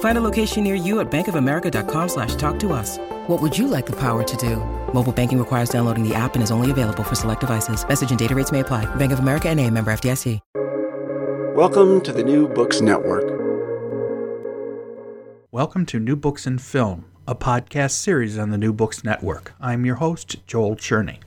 Find a location near you at bankofamerica.com slash talk to us. What would you like the power to do? Mobile banking requires downloading the app and is only available for select devices. Message and data rates may apply. Bank of America and a member FDIC. Welcome to the New Books Network. Welcome to New Books in Film, a podcast series on the New Books Network. I'm your host, Joel Cherney.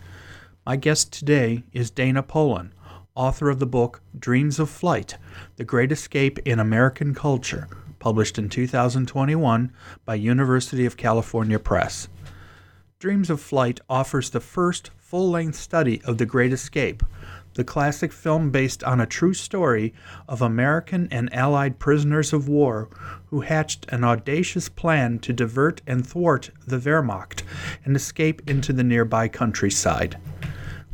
My guest today is Dana Polan, author of the book Dreams of Flight The Great Escape in American Culture, published in 2021 by University of California Press. Dreams of Flight offers the first full length study of the Great Escape, the classic film based on a true story of American and Allied prisoners of war who hatched an audacious plan to divert and thwart the Wehrmacht and escape into the nearby countryside.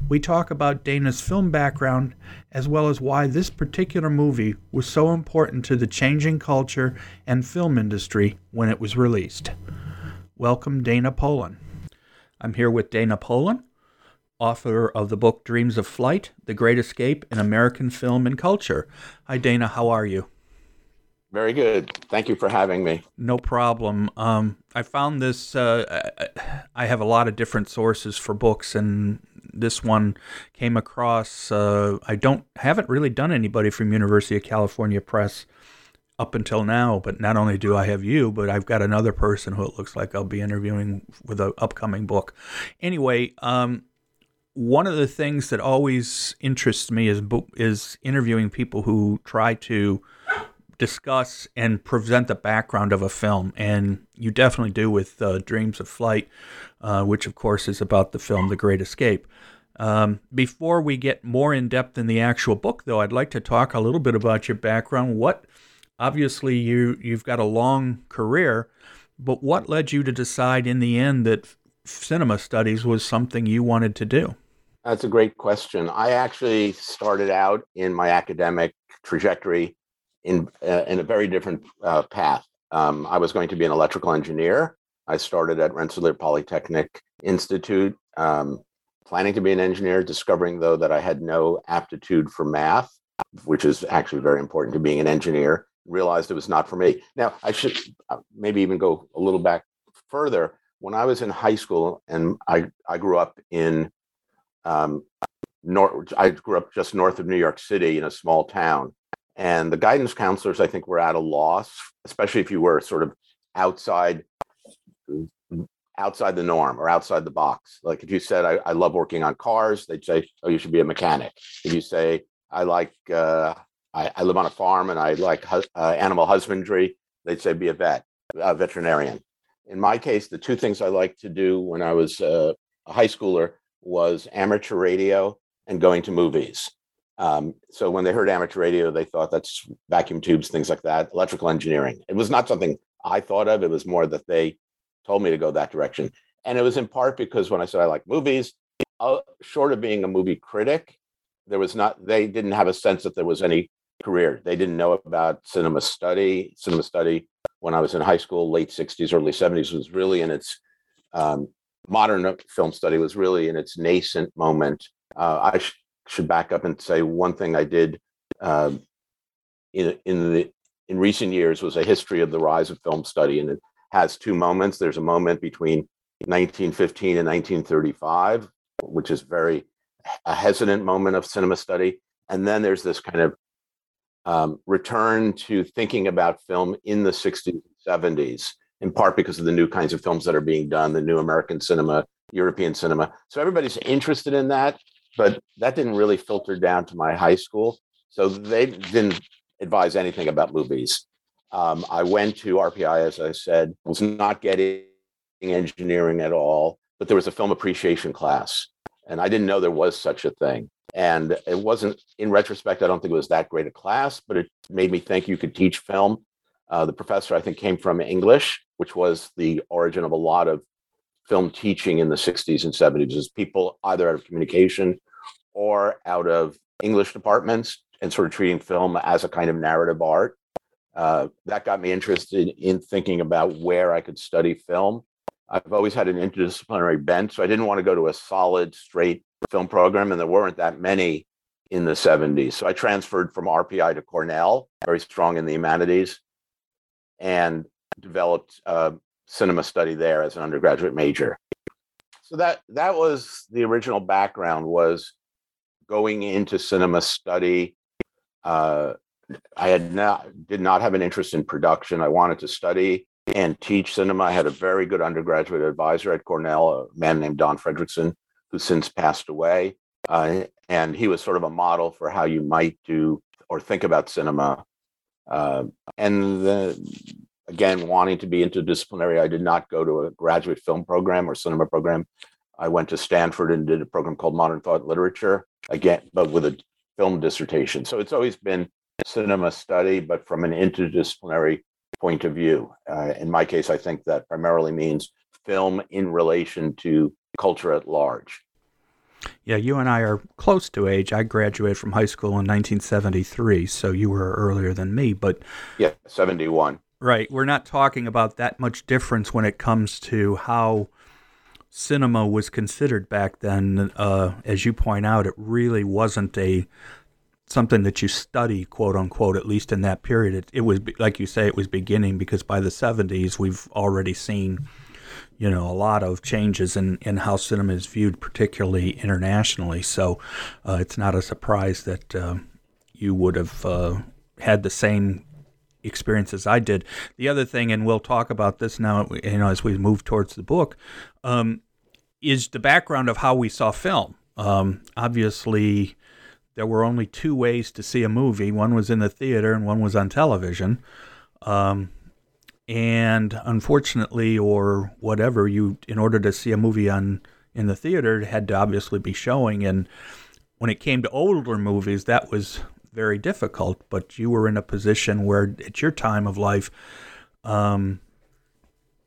We talk about Dana's film background as well as why this particular movie was so important to the changing culture and film industry when it was released. Welcome, Dana Polan. I'm here with Dana Polan, author of the book Dreams of Flight The Great Escape in American Film and Culture. Hi, Dana. How are you? Very good. Thank you for having me. No problem. Um, I found this. Uh, I have a lot of different sources for books, and this one came across. Uh, I don't haven't really done anybody from University of California Press up until now. But not only do I have you, but I've got another person who it looks like I'll be interviewing with an upcoming book. Anyway, um, one of the things that always interests me is is interviewing people who try to discuss and present the background of a film, and you definitely do with uh, Dreams of Flight, uh, which of course is about the film The Great Escape. Um, before we get more in depth in the actual book, though, I'd like to talk a little bit about your background. What, obviously, you you've got a long career, but what led you to decide in the end that cinema studies was something you wanted to do? That's a great question. I actually started out in my academic trajectory in uh, in a very different uh, path. Um, I was going to be an electrical engineer. I started at Rensselaer Polytechnic Institute, um, planning to be an engineer, discovering though that I had no aptitude for math, which is actually very important to being an engineer. Realized it was not for me. Now I should uh, maybe even go a little back further. When I was in high school, and I I grew up in um, north, I grew up just north of New York City in a small town. And the guidance counselors, I think, were at a loss, especially if you were sort of outside outside the norm or outside the box. Like if you said, I, I love working on cars, they'd say, oh, you should be a mechanic. If you say, I like, uh, I, I, live on a farm and I like uh, animal husbandry, they'd say, be a vet, a veterinarian. In my case, the two things I liked to do when I was uh, a high schooler was amateur radio and going to movies. Um, so when they heard amateur radio, they thought that's vacuum tubes, things like that, electrical engineering. It was not something I thought of. It was more that they told me to go that direction. And it was in part because when I said I like movies, uh, short of being a movie critic, there was not, they didn't have a sense that there was any career. They didn't know about cinema study. Cinema study when I was in high school, late 60s, early 70s, was really in its um, modern film study was really in its nascent moment. Uh, I should back up and say one thing I did uh, in in the in recent years was a history of the rise of film study, and it has two moments. There's a moment between 1915 and 1935, which is very a hesitant moment of cinema study, and then there's this kind of um, return to thinking about film in the 60s and 70s, in part because of the new kinds of films that are being done, the new American cinema, European cinema. So everybody's interested in that, but that didn't really filter down to my high school. So they didn't advise anything about movies. Um, I went to RPI, as I said, was not getting engineering at all, but there was a film appreciation class. And I didn't know there was such a thing. And it wasn't, in retrospect, I don't think it was that great a class, but it made me think you could teach film. Uh, the professor, I think, came from English, which was the origin of a lot of film teaching in the 60s and 70s, is people either out of communication or out of English departments and sort of treating film as a kind of narrative art. Uh, that got me interested in thinking about where I could study film. I've always had an interdisciplinary bent, so I didn't want to go to a solid, straight film program, and there weren't that many in the 70s. So I transferred from RPI to Cornell, very strong in the humanities, and developed uh, cinema study there as an undergraduate major. So that that was the original background was going into cinema study. Uh, I had not did not have an interest in production. I wanted to study and teach cinema. I had a very good undergraduate advisor at Cornell, a man named Don Fredericksen, who's since passed away. Uh, and he was sort of a model for how you might do or think about cinema. Uh, and the, again, wanting to be interdisciplinary, I did not go to a graduate film program or cinema program. I went to Stanford and did a program called Modern Thought Literature, again, but with a film dissertation. So it's always been cinema study, but from an interdisciplinary point of view. Uh, in my case, I think that primarily means film in relation to culture at large. Yeah, you and I are close to age. I graduated from high school in 1973, so you were earlier than me, but yeah, 71. Right. We're not talking about that much difference when it comes to how cinema was considered back then. Uh, as you point out, it really wasn't a something that you study, quote unquote, at least in that period. It, it was, like you say, it was beginning because by the 70s, we've already seen you know, a lot of changes in, in how cinema is viewed, particularly internationally. So uh, it's not a surprise that uh, you would have uh, had the same experience as I did. The other thing, and we'll talk about this now, you know, as we move towards the book, um, is the background of how we saw film. Um, obviously, there were only two ways to see a movie. One was in the theater, and one was on television. Um, and unfortunately or whatever you in order to see a movie on in the theater it had to obviously be showing and when it came to older movies that was very difficult but you were in a position where at your time of life um,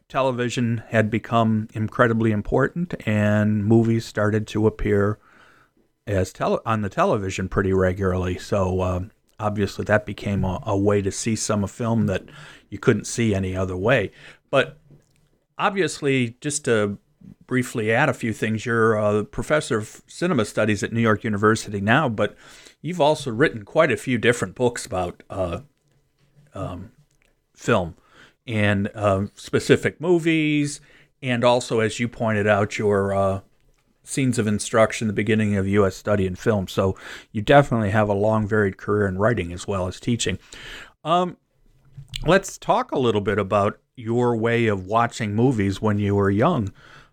television had become incredibly important and movies started to appear as tele- on the television pretty regularly so uh, obviously that became a, a way to see some of film that you couldn't see any other way. But obviously, just to briefly add a few things, you're a professor of cinema studies at New York University now, but you've also written quite a few different books about uh, um, film and uh, specific movies, and also, as you pointed out, your uh, scenes of instruction, the beginning of U.S. study in film. So you definitely have a long, varied career in writing as well as teaching. Um, let's talk a little bit about your way of watching movies when you were young,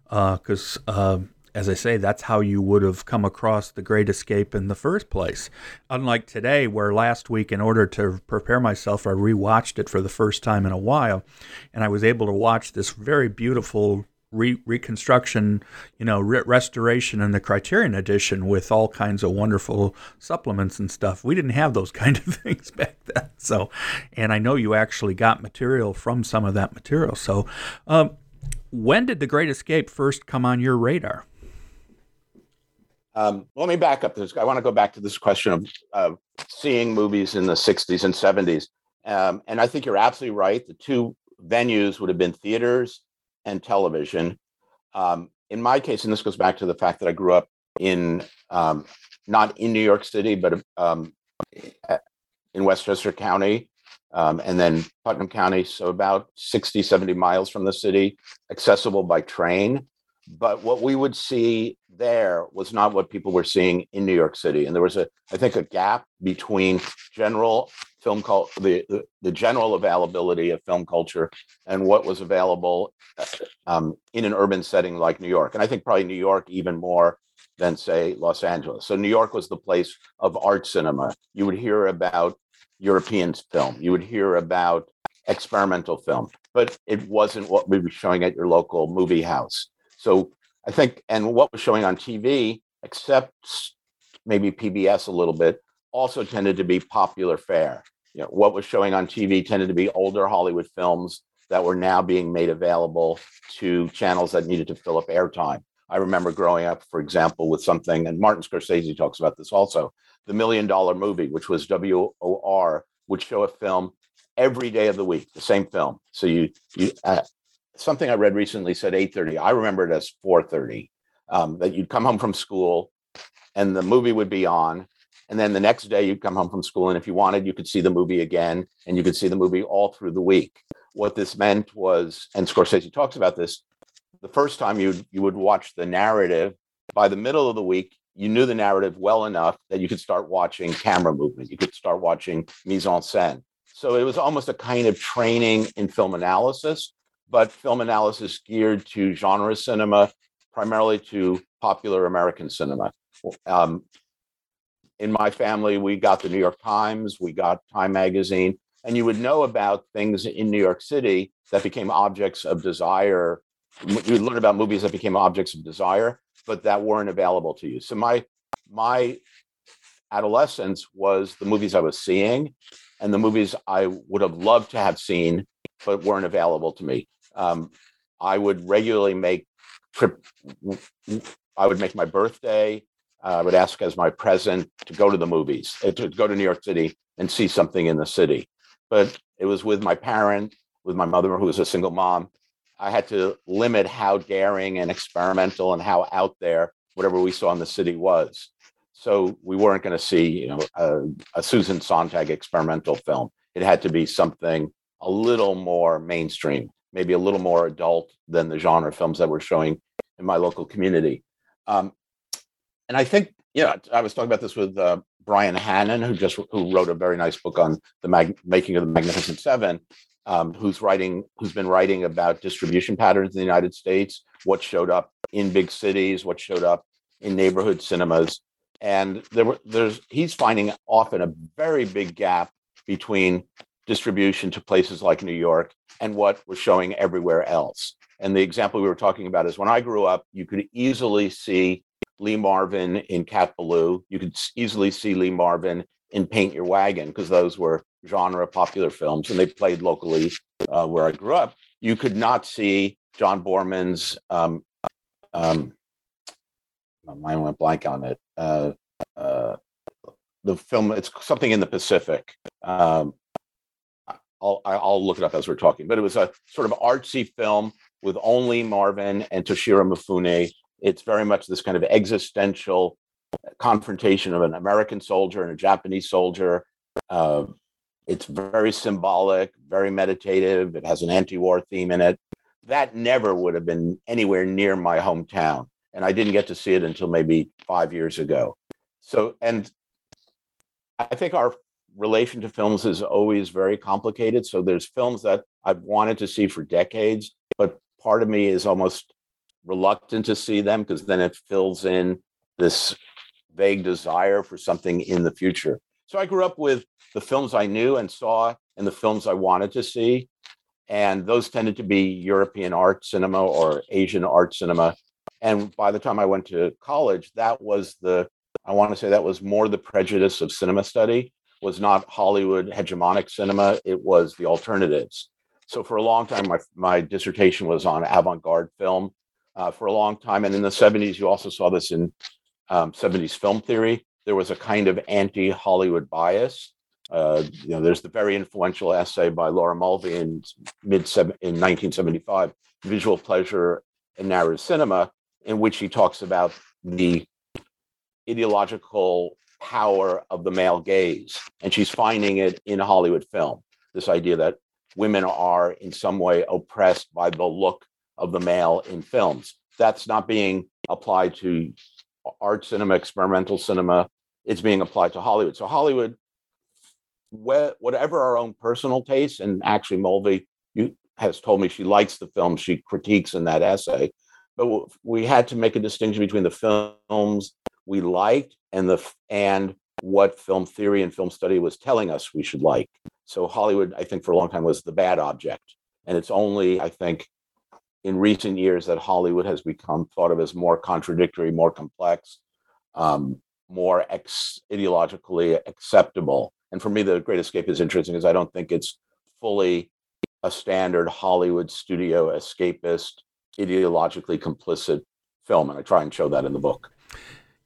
because uh, as I say, that's how you would have come across The Great Escape in the first place. Unlike today, where last week, in order to prepare myself, I rewatched it for the first time in a while, and I was able to watch this very beautiful re- reconstruction, you know, re- restoration and the Criterion edition with all kinds of wonderful supplements and stuff. We didn't have those kind of things back then. So, and I know you actually got material from some of that material. So, um, when did The Great Escape first come on your radar? Um, let me back up this. I want to go back to this question of uh, seeing movies in the 60s and 70s. Um, and I think you're absolutely right. The two venues would have been theaters and television. Um, in my case, and this goes back to the fact that I grew up in um, not in New York City, but um, in Westchester County, Um, and then Putnam County, so about 60, 70 miles from the city, accessible by train. But what we would see there was not what people were seeing in New York City. And there was a, I think, a gap between general film culture, the, the, the, general availability of film culture and what was available um, in an urban setting like New York. And I think probably New York even more than, say, Los Angeles. So New York was the place of art cinema. You would hear about European film, you would hear about experimental film, but it wasn't what we were showing at your local movie house. So I think, and what was showing on TV, except maybe PBS a little bit, also tended to be popular fare. You know, what was showing on TV tended to be older Hollywood films that were now being made available to channels that needed to fill up airtime. I remember growing up, for example, with something, and Martin Scorsese talks about this also, the Million Dollar Movie, which was WOR, would show a film every day of the week, the same film. So you, you uh, something I read recently said 8:30. I remember it as 4:30. Um, that you'd come home from school, and the movie would be on, and then the next day you'd come home from school, and if you wanted, you could see the movie again, and you could see the movie all through the week. What this meant was, and Scorsese talks about this, the first time you you would watch the narrative, by the middle of the week, you knew the narrative well enough that you could start watching camera movement, you could start watching mise en scène. So it was almost a kind of training in film analysis but film analysis geared to genre cinema, primarily to popular American cinema. Um, in my family, we got the New York Times, we got Time Magazine, and you would know about things in New York City that became objects of desire. You would learn about movies that became objects of desire, but that weren't available to you. So my my adolescence was the movies I was seeing and the movies I would have loved to have seen, but weren't available to me um, I would regularly make trip. I would make my birthday. Uh, I would ask as my present to go to the movies, uh, to go to New York City and see something in the city. But it was with my parent, with my mother, who was a single mom. I had to limit how daring and experimental and how out there whatever we saw in the city was. So we weren't going to see, you know, a, a Susan Sontag experimental film. It had to be something a little more mainstream maybe a little more adult than the genre films that we're showing in my local community. Um, and I think, yeah, I was talking about this with uh, Brian Hannan, who just who wrote a very nice book on the mag- making of the Magnificent Seven, um, who's writing, who's been writing about distribution patterns in the United States, what showed up in big cities, what showed up in neighborhood cinemas, and there were there's he's finding often a very big gap between distribution to places like New York and what was showing everywhere else. And the example we were talking about is when I grew up, you could easily see Lee Marvin in Cat Ballou. You could easily see Lee Marvin in Paint Your Wagon because those were genre popular films and they played locally uh, where I grew up. You could not see John Boorman's, um, um, my mind went blank on it. Uh, uh, the film, it's something in the Pacific. Um, I'll, I'll look it up as we're talking, but it was a sort of artsy film with only Marvin and Toshiro Mifune. It's very much this kind of existential confrontation of an American soldier and a Japanese soldier. Uh, it's very symbolic, very meditative. It has an anti war theme in it. That never would have been anywhere near my hometown. And I didn't get to see it until maybe five years ago. So, and I think our relation to films is always very complicated. So there's films that I've wanted to see for decades, but part of me is almost reluctant to see them because then it fills in this vague desire for something in the future. So I grew up with the films I knew and saw and the films I wanted to see. And those tended to be European art cinema or Asian art cinema. And by the time I went to college, that was the, I want to say that was more the prejudice of cinema study was not Hollywood hegemonic cinema, it was the alternatives. So for a long time, my, my dissertation was on avant-garde film. Uh, for a long time, and in the 70s, you also saw this in um, 70s film theory. There was a kind of anti-Hollywood bias. Uh, you know, there's the very influential essay by Laura Mulvey in mid in 1975, "Visual Pleasure in Narrative Cinema," in which he talks about the ideological power of the male gaze, and she's finding it in Hollywood film. this idea that women are in some way oppressed by the look of the male in films. That's not being applied to art cinema, experimental cinema. It's being applied to Hollywood. So Hollywood, whatever our own personal tastes, and actually Mulvey you, has told me she likes the film she critiques in that essay, but we had to make a distinction between the films we liked and the and what film theory and film study was telling us we should like. So Hollywood, I think, for a long time was the bad object, and it's only, I think, in recent years that Hollywood has become thought of as more contradictory, more complex, um, more ex- ideologically acceptable. And for me, The Great Escape is interesting because I don't think it's fully a standard Hollywood studio escapist, ideologically complicit film. And I try and show that in the book.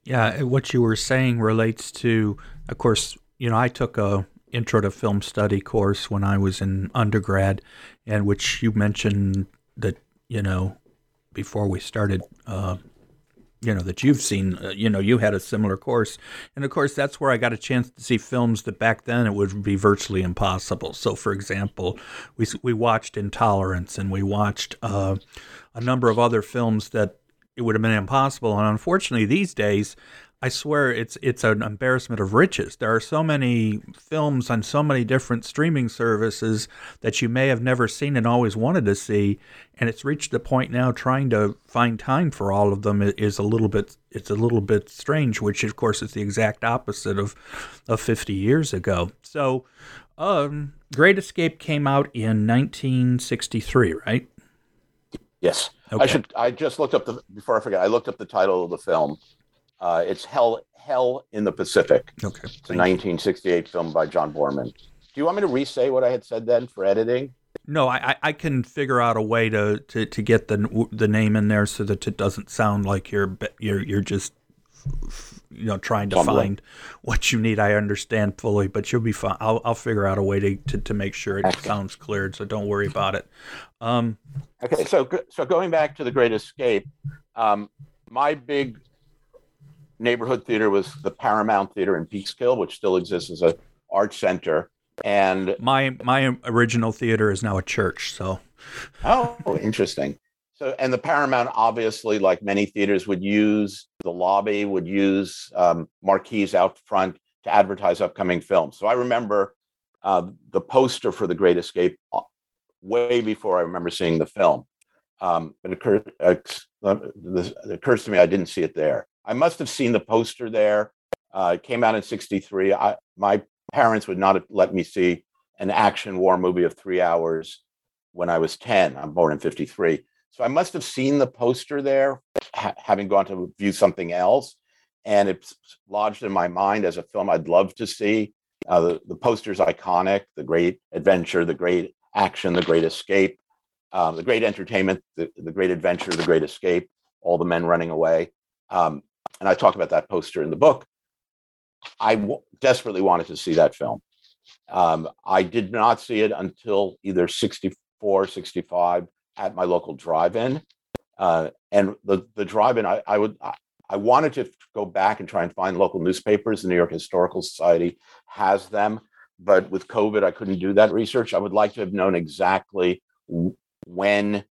Yeah, what you were saying relates to, of course, you know, I took a intro to film study course when I was in undergrad, and which you mentioned that you know before we started. Uh, you know that you've seen uh, you know you had a similar course and of course that's where i got a chance to see films that back then it would be virtually impossible so for example we we watched intolerance and we watched uh, a number of other films that it would have been impossible. And unfortunately, these days, I swear it's it's an embarrassment of riches. There are so many films on so many different streaming services that you may have never seen and always wanted to see, and it's reached the point now trying to find time for all of them is a little bit it's a little bit strange. Which of course is the exact opposite of of 50 years ago. So, um, Great Escape came out in 1963, right? Yes. Okay. I should. I just looked up the before I forget. I looked up the title of the film. Uh, it's Hell Hell in the Pacific. Okay. It's a 1968 film by John Boorman. Do you want me to re-say what I had said then for editing? No, I, I can figure out a way to, to, to get the the name in there so that it doesn't sound like you're you're you're just you know trying to find what you need. I understand fully, but you'll be fine. I'll I'll figure out a way to to, to make sure it okay. sounds cleared. So don't worry about it. Um, okay, so so going back to the Great Escape, um, my big neighborhood theater was the Paramount Theater in Peekskill, which still exists as a art center. And my my original theater is now a church. So, oh, interesting. So, and the Paramount, obviously, like many theaters, would use the lobby, would use um, marquees out front to advertise upcoming films. So I remember uh, the poster for The Great Escape uh, way before I remember seeing the film. Um, it, uh, it occurs to me I didn't see it there. I must have seen the poster there. Uh, it came out in '63. My parents would not have let me see an action war movie of three hours when I was 10. I'm born in 53. So I must have seen the poster there, ha- having gone to view something else, and it's lodged in my mind as a film I'd love to see. Uh, the, the poster's iconic, the great adventure, the great action, the great escape, um, the great entertainment, the, the great adventure, the great escape, all the men running away. Um, and I talk about that poster in the book. I w- desperately wanted to see that film. Um, I did not see it until either 64, 65 at my local drive-in. Uh, and the the drive-in, I, I would I, I wanted to go back and try and find local newspapers. The New York Historical Society has them, but with COVID, I couldn't do that research. I would like to have known exactly when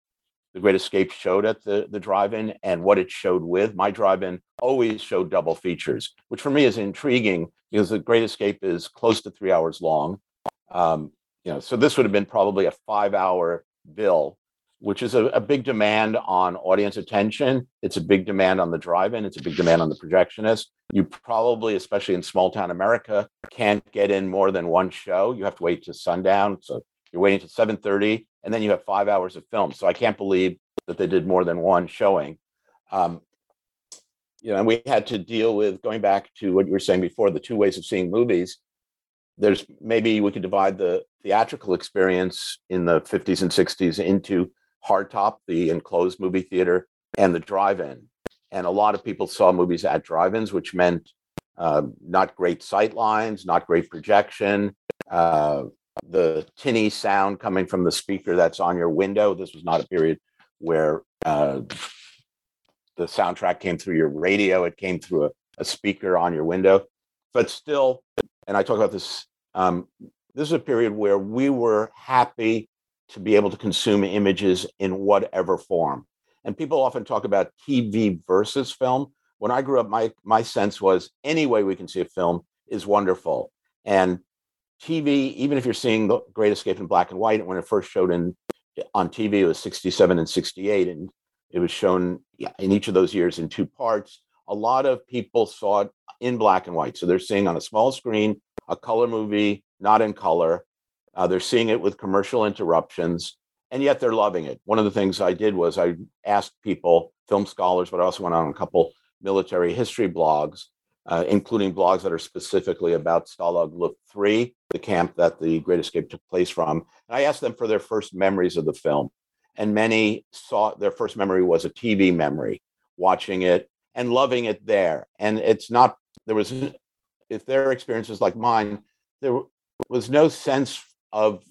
the Great Escape showed at the, the drive-in and what it showed with. My drive-in always showed double features, which for me is intriguing because the Great Escape is close to three hours long. Um, you know, so this would have been probably a five-hour bill which is a, a, big demand on audience attention. It's a big demand on the drive-in. It's a big demand on the projectionist. You probably, especially in small town America, can't get in more than one show. You have to wait to sundown. So you're waiting to 7:30, and then you have five hours of film. So I can't believe that they did more than one showing. Um, you know, and we had to deal with going back to what you were saying before, the two ways of seeing movies. There's maybe we could divide the theatrical experience in the 50s and 60s into hardtop, the enclosed movie theater, and the drive-in. And a lot of people saw movies at drive-ins, which meant uh, not great sight lines, not great projection, uh, the tinny sound coming from the speaker that's on your window. This was not a period where uh, the soundtrack came through your radio; it came through a, a speaker on your window. But still, and I talk about this um, this is a period where we were happy to be able to consume images in whatever form. And people often talk about TV versus film. When I grew up, my my sense was any way we can see a film is wonderful. And TV, even if you're seeing The Great Escape in black and white, when it first showed in on TV, it was 67 and 68, and it was shown in each of those years in two parts. A lot of people saw it in black and white. So they're seeing on a small screen a color movie, not in color. Uh, they're seeing it with commercial interruptions, and yet they're loving it. One of the things I did was I asked people, film scholars, but I also went on a couple military history blogs, uh, including blogs that are specifically about Stalag Luft 3, the camp that the Great Escape took place from. And I asked them for their first memories of the film. And many saw their first memory was a TV memory, watching it and loving it there. And it's not, there was, if their experience is like mine, there was no sense of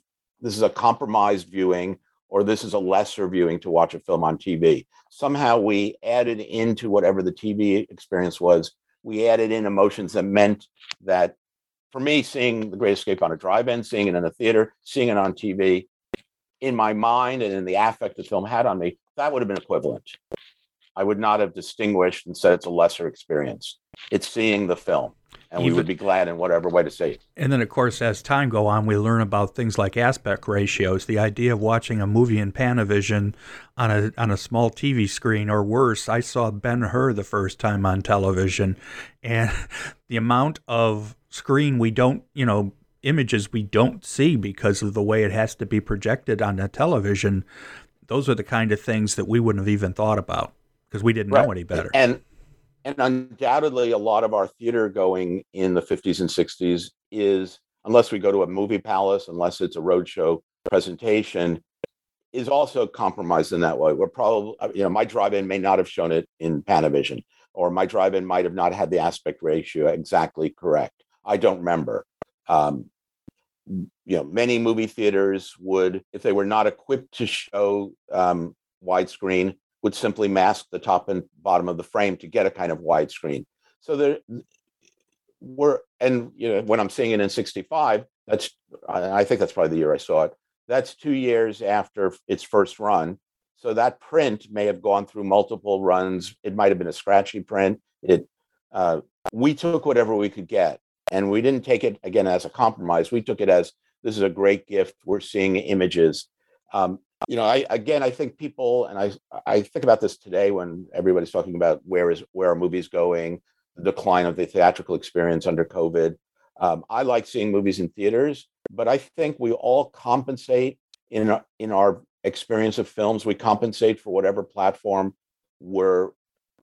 this is a compromised viewing or this is a lesser viewing to watch a film on TV. Somehow we added into whatever the TV experience was, we added in emotions that meant that for me, seeing The Great Escape on a drive in, seeing it in a theater, seeing it on TV, in my mind and in the affect the film had on me, that would have been equivalent. I would not have distinguished and said it's a lesser experience. It's seeing the film and we would be glad in whatever way to see it. And then, of course, as time go on, we learn about things like aspect ratios. The idea of watching a movie in Panavision on a on a small TV screen, or worse, I saw Ben Hur the first time on television, and the amount of screen we don't, you know, images we don't see because of the way it has to be projected on a television. Those are the kind of things that we wouldn't have even thought about because we didn't right. know any better. And and undoubtedly a lot of our theater going in the 50s and 60s is unless we go to a movie palace unless it's a roadshow presentation is also compromised in that way. We're probably uh, you know my drive-in may not have shown it in panavision or my drive-in might have not had the aspect ratio exactly correct. I don't remember. Um, you know many movie theaters would if they were not equipped to show um, widescreen would simply mask the top and bottom of the frame to get a kind of widescreen. So there were, and you know, when I'm seeing it in 65, that's I think that's probably the year I saw it. That's two years after its first run. So that print may have gone through multiple runs. It might have been a scratchy print. It uh, we took whatever we could get, and we didn't take it again as a compromise. We took it as this is a great gift. We're seeing images. Um, you know, I again, I think people, and I I think about this today when everybody's talking about where is where are movies going, the decline of the theatrical experience under COVID. Um, I like seeing movies in theaters, but I think we all compensate in in our experience of films. We compensate for whatever platform we're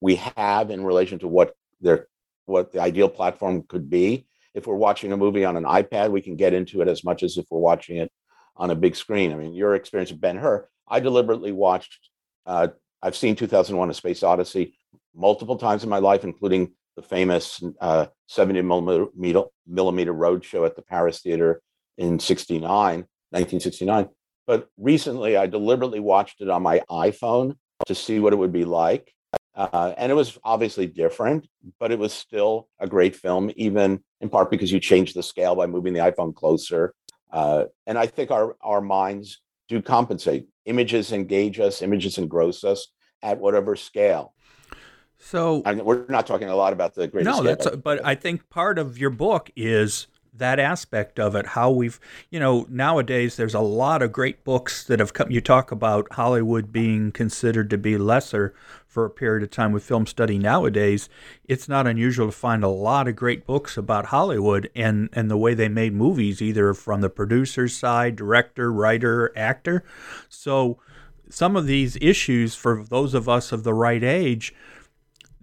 we have in relation to what their what the ideal platform could be. If we're watching a movie on an iPad, we can get into it as much as if we're watching it on a big screen. I mean, your experience of Ben Hur, I deliberately watched, uh, I've seen 2001 A Space Odyssey multiple times in my life, including the famous uh, 70 millimeter, millimeter road show at the Paris Theater in 69, 1969. But recently, I deliberately watched it on my iPhone to see what it would be like. Uh, and it was obviously different, but it was still a great film, even in part because you changed the scale by moving the iPhone closer uh, and I think our, our minds do compensate. Images engage us, images engross us at whatever scale. So I mean, we're not talking a lot about the great. No, that's. A, but I think part of your book is that aspect of it how we've you know nowadays there's a lot of great books that have come you talk about hollywood being considered to be lesser for a period of time with film study nowadays. It's not unusual to find a lot of great books about hollywood and and the way they made movies either from the producer's side director writer actor. So some of these issues for those of us of the right age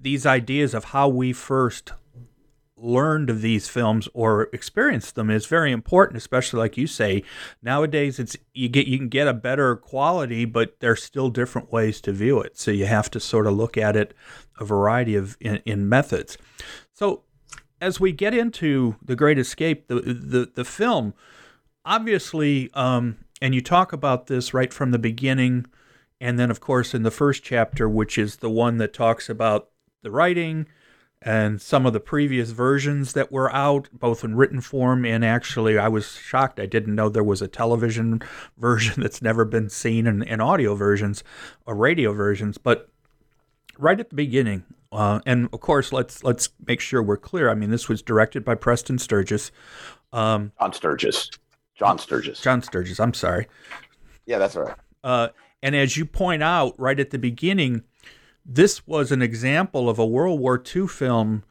these ideas of how we first learned of these films or experienced them is very important especially like you say nowadays it's you get you can get a better quality but there's still different ways to view it. So you have to sort of look at it a variety of in, in methods. So as we get into the great escape the the, the film obviously um, and you talk about this right from the beginning and then of course in the first chapter which is the one that talks about the writing and some of the previous versions that were out, both in written form and actually, I was shocked. I didn't know there was a television version that's never been seen in, in audio versions or radio versions. But right at the beginning, uh, and of course, let's let's make sure we're clear. I mean, this was directed by Preston Sturges. Um, John Sturges. John Sturges. John Sturges. I'm sorry. Yeah, that's all right. Uh, and as you point out right at the beginning, this was an example of a World War II film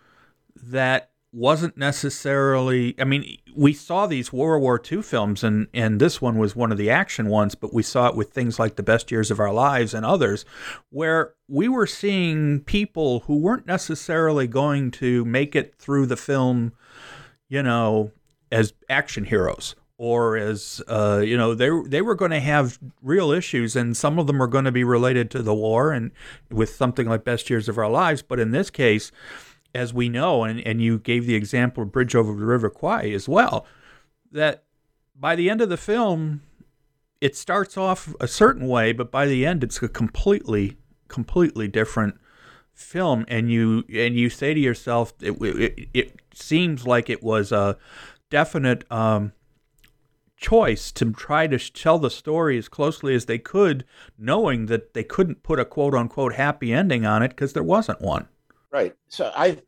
that wasn't necessarily I mean we saw these World War II films and and this one was one of the action ones but we saw it with things like the best years of our lives and others where we were seeing people who weren't necessarily going to make it through the film you know as action heroes or as uh, you know they they were going to have real issues, and some of them are going to be related to the war and with something like Best Years of Our Lives. But in this case, as we know, and, and you gave the example of Bridge over the River Kwai as well, that by the end of the film, it starts off a certain way, but by the end, it's a completely completely different film, and you and you say to yourself, it, it, it seems like it was a definite. Um, choice to try to tell the story as closely as they could, knowing that they couldn't put a quote unquote happy ending on it because there wasn't one. Right. So I,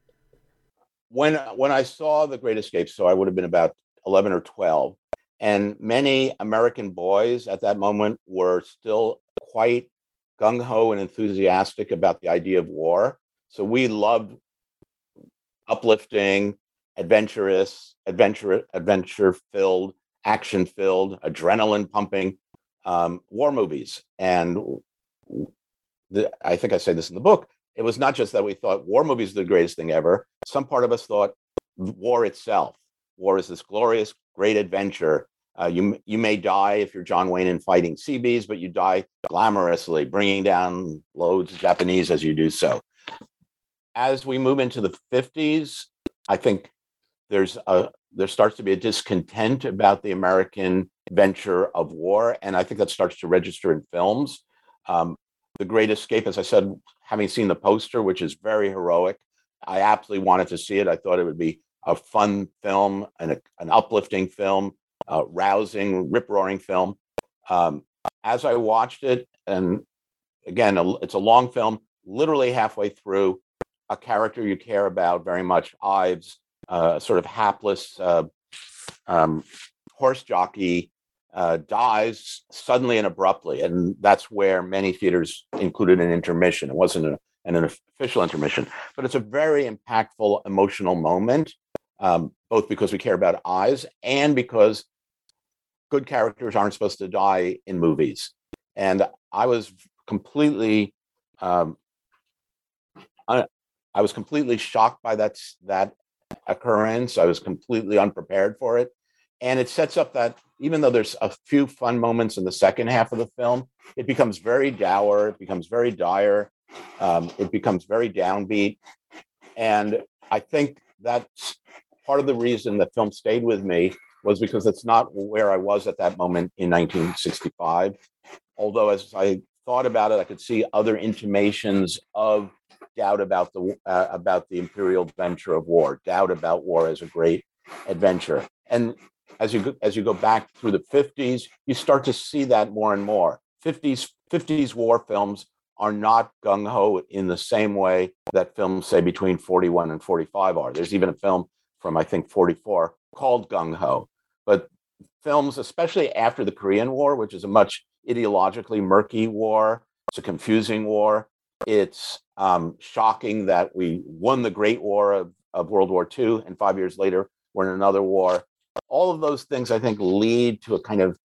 when when I saw The Great Escape, so I would have been about eleven or twelve, and many American boys at that moment were still quite gung ho and enthusiastic about the idea of war. So we loved uplifting, adventurous, adventure adventure filled action filled, adrenaline pumping um, war movies. And the, I think I say this in the book. It was not just that we thought war movies are the greatest thing ever. Some part of us thought war itself. War is this glorious, great adventure. Uh, you you may die if you're John Wayne in fighting Seabees, but you die glamorously, bringing down loads of Japanese as you do so. As we move into the 50s, I think there's a there starts to be a discontent about the American venture of war, and I think that starts to register in films. Um, the Great Escape, as I said, having seen the poster, which is very heroic, I absolutely wanted to see it. I thought it would be a fun film and an uplifting film, a rousing, rip roaring film. Um, as I watched it, and again, a, it's a long film, literally halfway through, a character you care about very much, Ives, uh, sort of hapless uh, um, horse jockey uh, dies suddenly and abruptly, and that's where many theaters included an intermission. It wasn't a, an, an official intermission, but it's a very impactful emotional moment, um, both because we care about Ives and because good characters aren't supposed to die in movies. And I was completely, um, I, I was completely shocked by that that occurrence. I was completely unprepared for it. And it sets up that even though there's a few fun moments in the second half of the film, it becomes very dour, it becomes very dire, um, it becomes very downbeat. And I think that's part of the reason the film stayed with me was because it's not where I was at that moment in 1965. Although, as I thought about it, I could see other intimations of doubt about the uh, about the imperial venture of war, doubt about war as a great adventure. And as you go, as you go back through the 50s, you start to see that more and more. 50s 50s war films are not gung ho in the same way that films say between 41 and 45 are. There's even a film from I think 44 called Gung Ho. But films, especially after the Korean War, which is a much ideologically murky war, it's a confusing war. It's um, shocking that we won the Great War of, of World War II, and five years later, we're in another war. All of those things, I think, lead to a kind of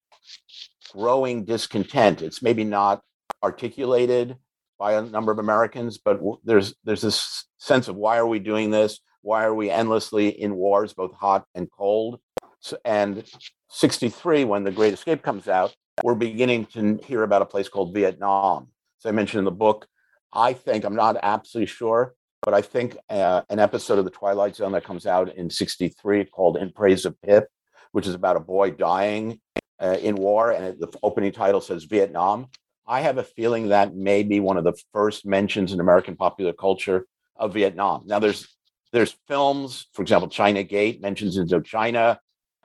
growing discontent. It's maybe not articulated by a number of Americans, but there's there's this sense of why are we doing this? Why are we endlessly in wars, both hot and cold? So, and 63, when The Great Escape comes out, we're beginning to hear about a place called Vietnam. As I mentioned in the book, I think, I'm not absolutely sure, but I think uh, an episode of The Twilight Zone that comes out in 63 called In Praise of Pip, which is about a boy dying uh, in war, and the opening title says Vietnam. I have a feeling that may be one of the first mentions in American popular culture of Vietnam. Now, there's there's films, for example, China Gate mentions Indochina,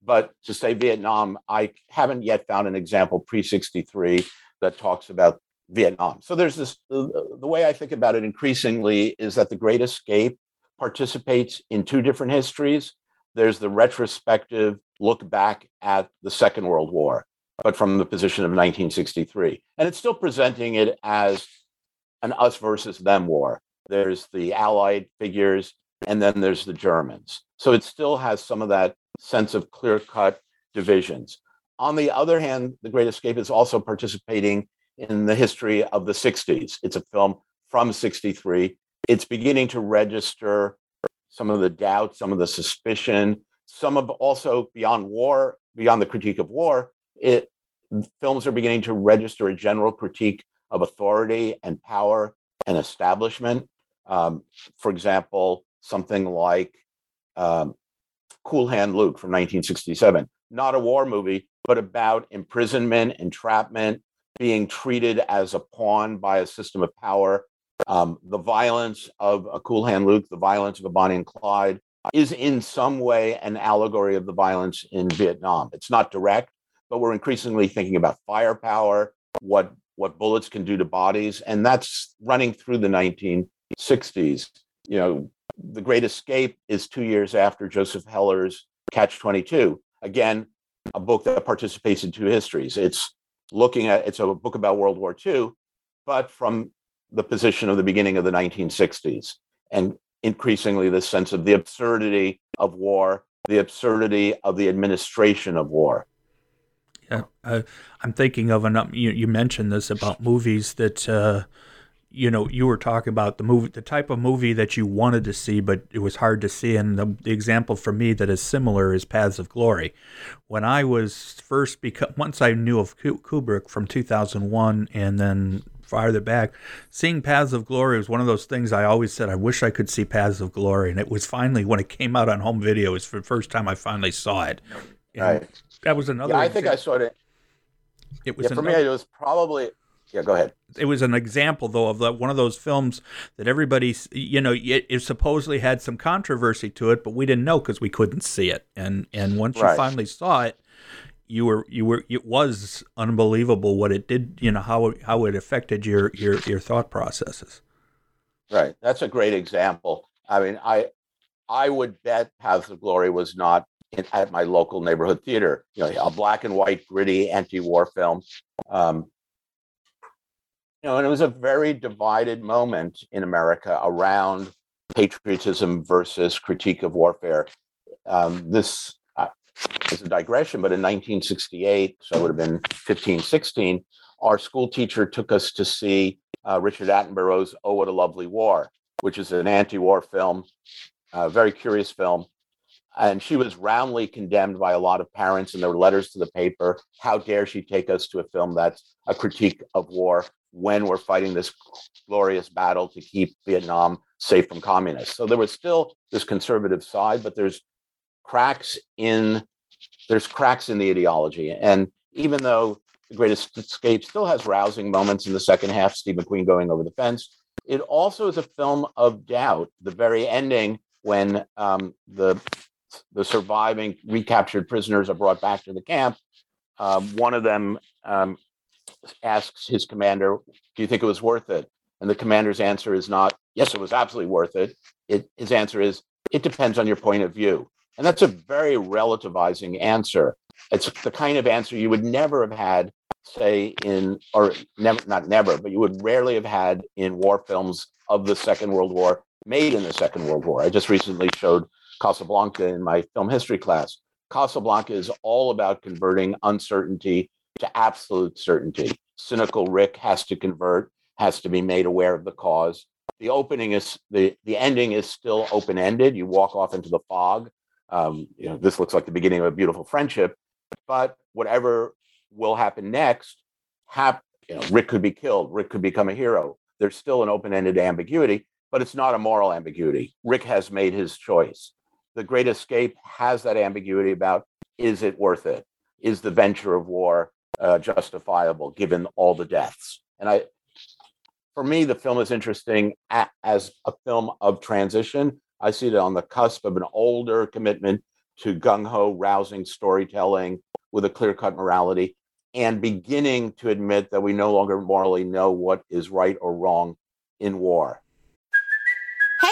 but to say Vietnam, I haven't yet found an example pre 63 that talks about Vietnam. So there's this the, the way I think about it increasingly is that the Great Escape participates in two different histories. There's the retrospective look back at the Second World War, but from the position of 1963. And it's still presenting it as an us versus them war. There's the Allied figures, and then there's the Germans. So it still has some of that sense of clear cut divisions. On the other hand, The Great Escape is also participating in the history of the 60s. It's a film from 63. It's beginning to register some of the doubt, some of the suspicion, some of also beyond war, beyond the critique of war, it films are beginning to register a general critique of authority and power and establishment. Um, for example, something like um, Cool Hand Luke from 1967, not a war movie, but about imprisonment, entrapment, being treated as a pawn by a system of power. Um, the violence of a Cool Hand Luke, the violence of a Bonnie and Clyde, is in some way an allegory of the violence in Vietnam. It's not direct, but we're increasingly thinking about firepower, what what bullets can do to bodies, and that's running through the 1960s. You know, The Great Escape is two years after Joseph Heller's Catch 22. Again, a book that participates in two histories. It's looking at it's a book about World War II, but from the position of the beginning of the 1960s, and increasingly the sense of the absurdity of war, the absurdity of the administration of war. Yeah, uh, I'm thinking of an. You, you mentioned this about movies that. Uh, you know, you were talking about the movie, the type of movie that you wanted to see, but it was hard to see. And the, the example for me that is similar is Paths of Glory. When I was first, because once I knew of Kubrick from 2001, and then farther back, seeing Paths of Glory was one of those things I always said I wish I could see Paths of Glory, and it was finally when it came out on home video. It was the first time I finally saw it. And right. That was another. Yeah, I think I saw it. It was yeah, for another, me. It was probably yeah, go ahead. It was an example, though, of the, one of those films that everybody, you know, it, it, supposedly had some controversy to it, but we didn't know because we couldn't see it. And and once right. you finally saw it, you were you were it was unbelievable what it did. You know how it, how it affected your your your thought processes. Right. That's a great example. I mean, I I would bet Paths of Glory was not in, at my local neighborhood theater. You know, a black and white, gritty anti-war film. Um, know, and it was a very divided moment in America around patriotism versus critique of warfare. Um, this uh, is a digression, but in 1968, so it would have been 15, 16, our school teacher took us to see uh, Richard Attenborough's Oh, What a Lovely War, which is an anti war film, a very curious film. And she was roundly condemned by a lot of parents, and there were letters to the paper. How dare she take us to a film that's a critique of war when we're fighting this glorious battle to keep Vietnam safe from communists? So there was still this conservative side, but there's cracks in there's cracks in the ideology. And even though The Greatest Escape still has rousing moments in the second half, Steve McQueen going over the fence, it also is a film of doubt. The very ending, when um, the the surviving recaptured prisoners are brought back to the camp. Um, one of them um, asks his commander, "Do you think it was worth it?" And the commander's answer is not, "Yes, it was absolutely worth it." it his answer is, "It depends on your point of view," and that's a very relativizing answer. It's the kind of answer you would never have had, say, in or never, not never, but you would rarely have had in war films of the Second World War made in the Second World War. I just recently showed Casablanca in my film history class. Casablanca is all about converting uncertainty to absolute certainty. Cynical Rick has to convert, has to be made aware of the cause. The opening is the the ending is still open ended. You walk off into the fog. Um, you know, this looks like the beginning of a beautiful friendship, but whatever will happen next, hap, you know, Rick could be killed. Rick could become a hero. There's still an open ended ambiguity, but it's not a moral ambiguity. Rick has made his choice the Great Escape has that ambiguity about is it worth it? Is the venture of war uh, justifiable given all the deaths? And I, for me, the film is interesting as a film of transition, I see it on the cusp of an older commitment to gung ho, rousing storytelling with a clear cut morality, and beginning to admit that we no longer morally know what is right or wrong in war.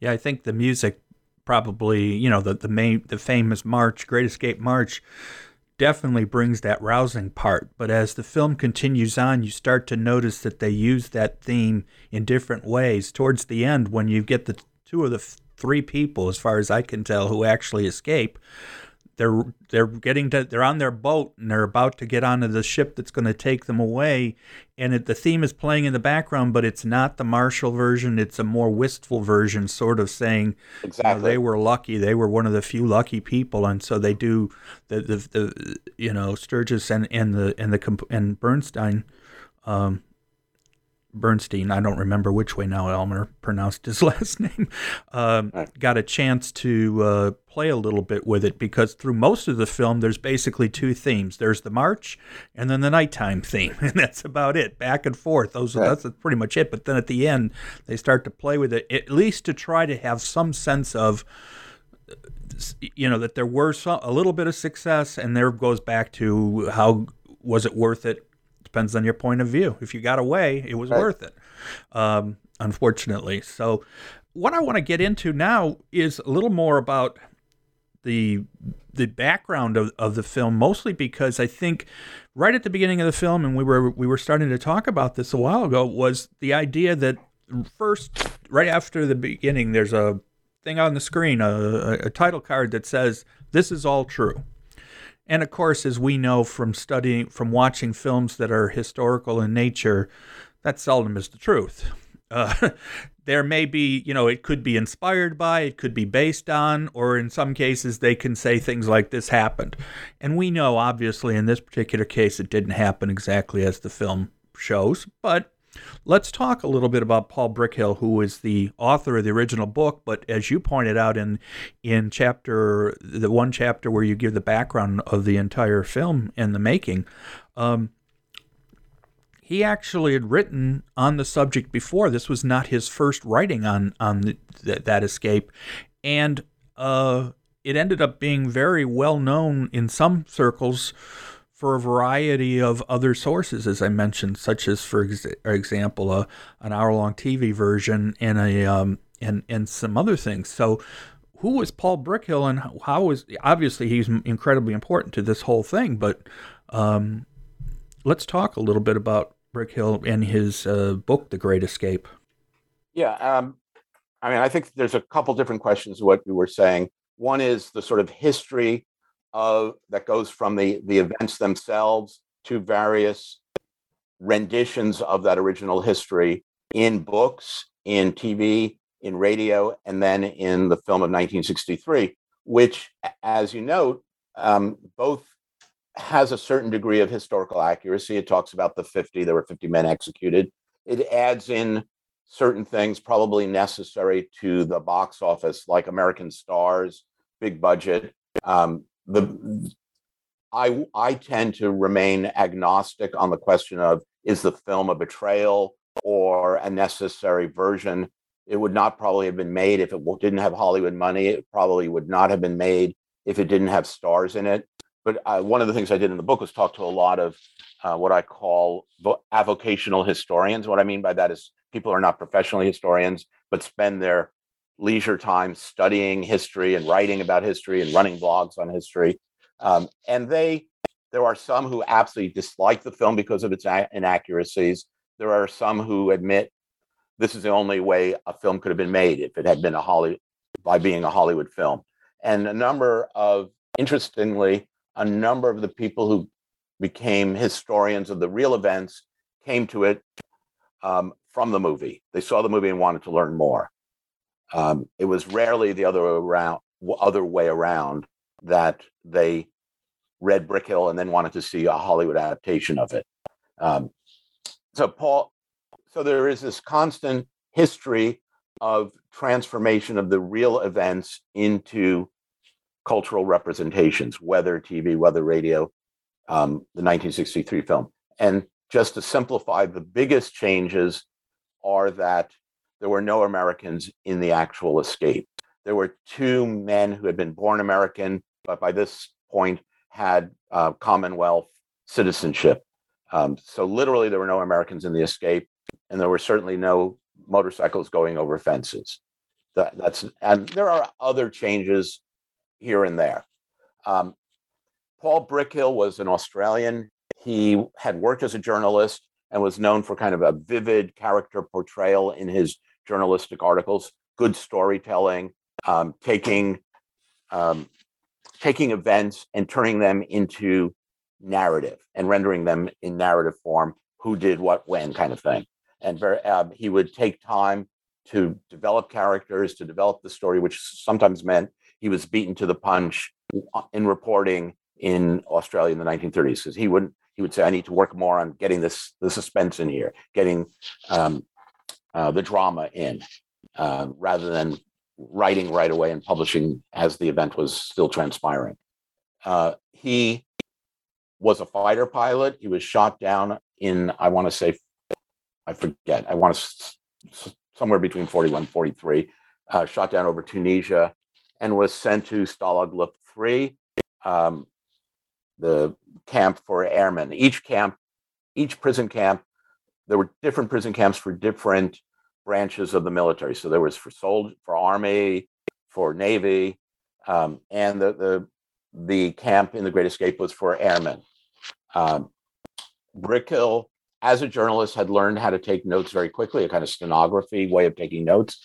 Yeah, I think the music probably, you know, the the main the famous march, Great Escape March definitely brings that rousing part. But as the film continues on, you start to notice that they use that theme in different ways. Towards the end, when you get the two of the three people, as far as I can tell, who actually escape, they're they're getting to they're on their boat and they're about to get onto the ship that's going to take them away. And it, the theme is playing in the background but it's not the martial version. It's a more wistful version sort of saying exactly you know, they were lucky. They were one of the few lucky people. And so they do the the, the you know Sturges and and the and the and Bernstein um, Bernstein, I don't remember which way now Elmer pronounced his last name, um, right. got a chance to uh, play a little bit with it because through most of the film, there's basically two themes. There's the march and then the nighttime theme, and that's about it, back and forth. Those right. That's pretty much it. But then at the end, they start to play with it, at least to try to have some sense of you know that there were some, a little bit of success and there goes back to how was it worth it Depends on your point of view. If you got away, it was right. worth it. Um, unfortunately. So, what I want to get into now is a little more about the the background of, of the film, mostly because I think right at the beginning of the film, and we were we were starting to talk about this a while ago, was the idea that first, right after the beginning, there's a thing on the screen, a, a title card that says, "This is all true." And of course, as we know from studying, from watching films that are historical in nature, that seldom is the truth. Uh, there may be, you know, it could be inspired by, it could be based on, or in some cases, they can say things like this happened. And we know, obviously, in this particular case, it didn't happen exactly as the film shows, but Let's talk a little bit about Paul Brickhill, who is the author of the original book. But as you pointed out in in chapter the one chapter where you give the background of the entire film and the making, um, he actually had written on the subject before. This was not his first writing on on the, th- that escape, and uh, it ended up being very well known in some circles for a variety of other sources, as I mentioned, such as, for ex- example, a, an hour-long TV version and a um, and and some other things. So, who was Paul Brickhill, and how was obviously he's incredibly important to this whole thing. But um, let's talk a little bit about Brickhill in his uh, book, The Great Escape. Yeah, um, I mean, I think there's a couple different questions. Of what you were saying. One is the sort of history of that goes from the the events themselves to various renditions of that original history in books, in TV, in radio, and then in the film of 1963, which, as you note, um, both has a certain degree of historical accuracy. It talks about the 50, there were 50 men executed. It adds in certain things probably necessary to the box office, like American Stars, big budget, um, the I I tend to remain agnostic on the question of is the film a betrayal or a necessary version. It would not probably have been made if it didn't have Hollywood money. It probably would not have been made if it didn't have stars in it. But uh, one of the things I did in the book was talk to a lot of uh, what I call vo- avocational historians. What I mean by that is people are not professionally historians, but spend their leisure time studying history and writing about history and running blogs on history. Um, and they, there are some who absolutely dislike the film because of its inaccuracies. There are some who admit this is the only way a film could have been made if it had been a Hollywood by being a Hollywood film. And a number of, interestingly, a number of the people who became historians of the real events came to it um, from the movie. They saw the movie and wanted to learn more. Um, it was rarely the other around, other way around that they read Brickhill and then wanted to see a Hollywood adaptation of it. Um, so Paul, so there is this constant history of transformation of the real events into cultural representations, whether TV, whether radio, um, the 1963 film. And just to simplify, the biggest changes are that there were no Americans in the actual escape. There were two men who had been born American, but by this point had uh, Commonwealth citizenship. Um, so literally, there were no Americans in the escape, and there were certainly no motorcycles going over fences. That, that's and there are other changes here and there. Um, Paul Brickhill was an Australian. He had worked as a journalist and was known for kind of a vivid character portrayal in his journalistic articles, good storytelling, um, taking um, taking events and turning them into narrative and rendering them in narrative form. Who did what when, kind of thing. And very, uh, he would take time to develop characters, to develop the story, which sometimes meant he was beaten to the punch in reporting in Australia in the 1930s because he wouldn't he would say I need to work more on getting this the suspense in here, getting um, uh, the drama in, uh, rather than writing right away and publishing as the event was still transpiring. Uh, he was a fighter pilot. He was shot down in I want to say I forget I want to somewhere between 41 and 43, uh, shot down over Tunisia and was sent to Stalag Luft 3, um, the camp for airmen. Each camp, each prison camp, there were different prison camps for different branches of the military. So there was for soldier, for army, for navy, um, and the, the the camp in the Great Escape was for airmen. Um, Brickhill as a journalist, had learned how to take notes very quickly, a kind of stenography way of taking notes.